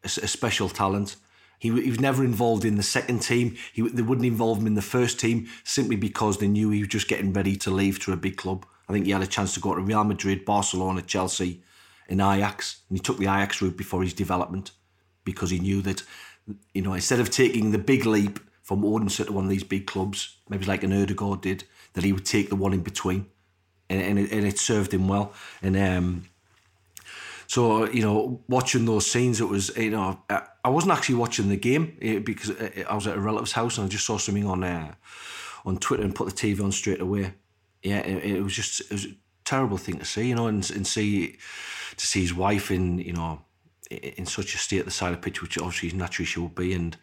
a, a special talent. He, he was never involved in the second team. He, they wouldn't involve him in the first team simply because they knew he was just getting ready to leave to a big club. I think he had a chance to go to Real Madrid, Barcelona, Chelsea, and Ajax, and he took the Ajax route before his development because he knew that, you know, instead of taking the big leap from Odense to one of these big clubs, maybe like an Ødegaard did, that he would take the one in between, and and it, and it served him well. And um, so you know, watching those scenes, it was you know, I wasn't actually watching the game eh, because eh, I was at a relative's house and I just saw something on uh, on Twitter and put the TV on straight away. Yeah, it, it was just it was a terrible thing to see, you know, and and see to see his wife in you know in such a state at the side of the pitch, which obviously naturally she would be, and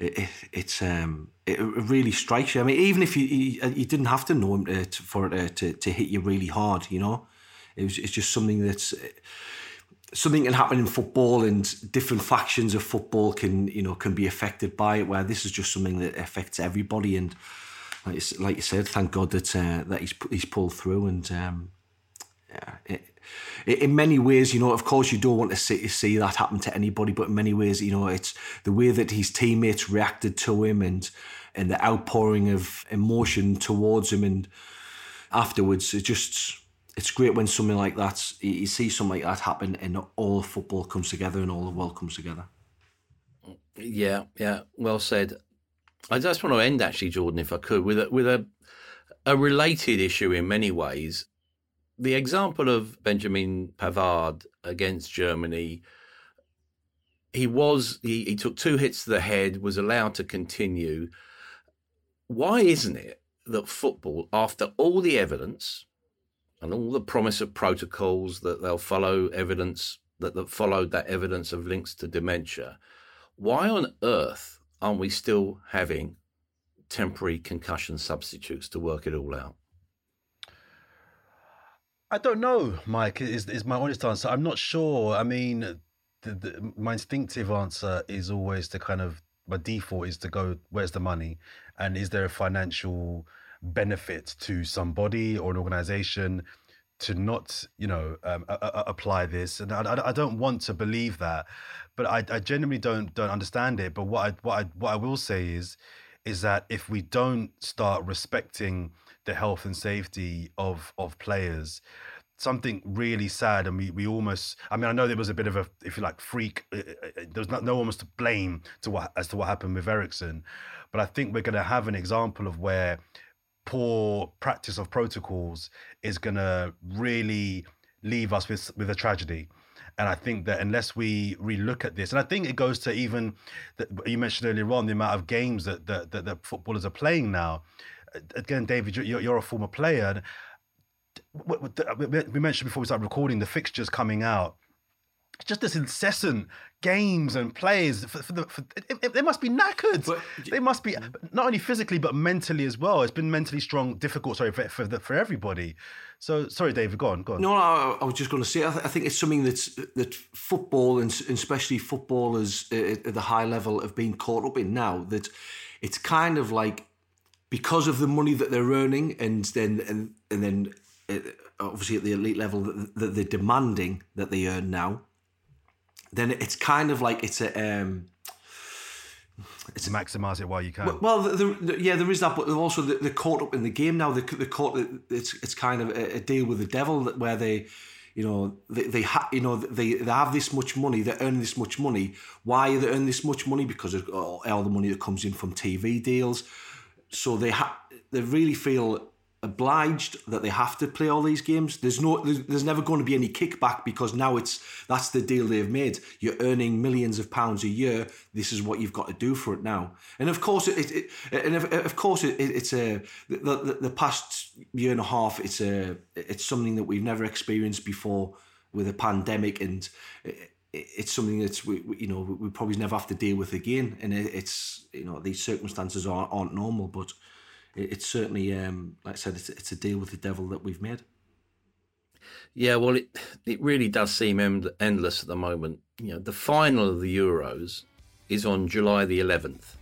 it, it, it's um, it really strikes you. I mean, even if you you, you didn't have to know him to, for it to, to hit you really hard, you know, it was it's just something that's something can happen in football, and different factions of football can you know can be affected by it. Where this is just something that affects everybody, and like you, like you said, thank God that uh, that he's he's pulled through, and um, yeah. It, in many ways, you know, of course, you don't want to see, see that happen to anybody, but in many ways, you know, it's the way that his teammates reacted to him and and the outpouring of emotion towards him and afterwards, it just it's great when something like that you see something like that happen and all of football comes together and all the world comes together. Yeah, yeah, well said. I just want to end actually, Jordan, if I could, with a, with a a related issue in many ways the example of Benjamin Pavard against Germany, he was he, he took two hits to the head, was allowed to continue. Why isn't it that football, after all the evidence and all the promise of protocols that they'll follow evidence that, that followed that evidence of links to dementia, why on earth aren't we still having temporary concussion substitutes to work it all out? I don't know, Mike. Is is my honest answer? I'm not sure. I mean, the, the, my instinctive answer is always to kind of my default is to go, where's the money, and is there a financial benefit to somebody or an organization to not, you know, um, a, a, apply this? And I, I, don't want to believe that, but I, I genuinely don't don't understand it. But what I what I what I will say is, is that if we don't start respecting the health and safety of of players something really sad and we, we almost i mean i know there was a bit of a if you like freak uh, uh, uh, there not, no one was to blame to what as to what happened with Eriksen but i think we're going to have an example of where poor practice of protocols is going to really leave us with with a tragedy and I think that unless we relook at this, and I think it goes to even that you mentioned earlier on the amount of games that that, that, that footballers are playing now again, David, you're, you're a former player. We mentioned before we started recording the fixtures coming out. Just this incessant games and plays. For, for the, for, it, it, they must be knackered. But, they must be not only physically but mentally as well. It's been mentally strong, difficult. Sorry for for, the, for everybody. So sorry, David. Go on. Go on. No, no I, I was just going to say. I, th- I, think it's something that's that football and especially footballers at the high level have been caught up in now. That it's kind of like because of the money that they're earning, and then and and then uh, obviously at the elite level that they're demanding that they earn now, then it's kind of like it's a. Um, it's maximise it while you can. Well, the, the, yeah, there is that, but also they're caught up in the game now. They're, they're caught. It's it's kind of a, a deal with the devil that where they, you know, they they ha, you know they they have this much money, they earn this much money. Why are they earning this much money? Because of all the money that comes in from TV deals, so they ha- they really feel obliged that they have to play all these games. There's no, there's, there's, never going to be any kickback because now it's that's the deal they've made. You're earning millions of pounds a year. This is what you've got to do for it now. And of course, it, it, it and of, of course, it, it's a the, the, the past year and a half. It's a it's something that we've never experienced before with a pandemic and. it's something that's we, you know we probably never have to deal with again, and it's you know these circumstances aren't, aren't normal, but it's certainly, um, like I said, it's, it's a deal with the devil that we've made. Yeah, well, it it really does seem end- endless at the moment. You know, the final of the Euros is on July the 11th.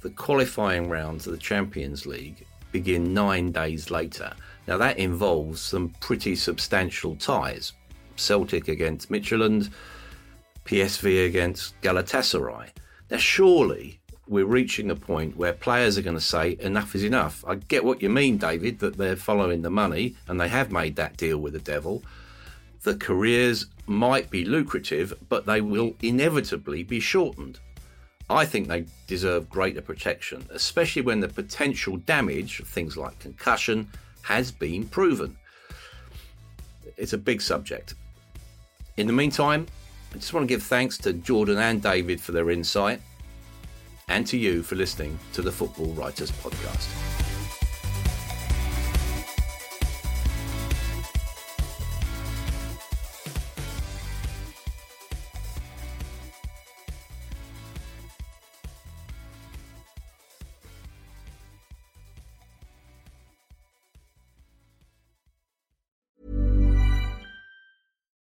The qualifying rounds of the Champions League begin nine days later. Now, that involves some pretty substantial ties. Celtic against Midtjylland, PSV against Galatasaray. Now, surely we're reaching the point where players are going to say, enough is enough. I get what you mean, David, that they're following the money and they have made that deal with the devil. The careers might be lucrative, but they will inevitably be shortened. I think they deserve greater protection, especially when the potential damage of things like concussion has been proven. It's a big subject. In the meantime, I just want to give thanks to Jordan and David for their insight and to you for listening to the Football Writers Podcast.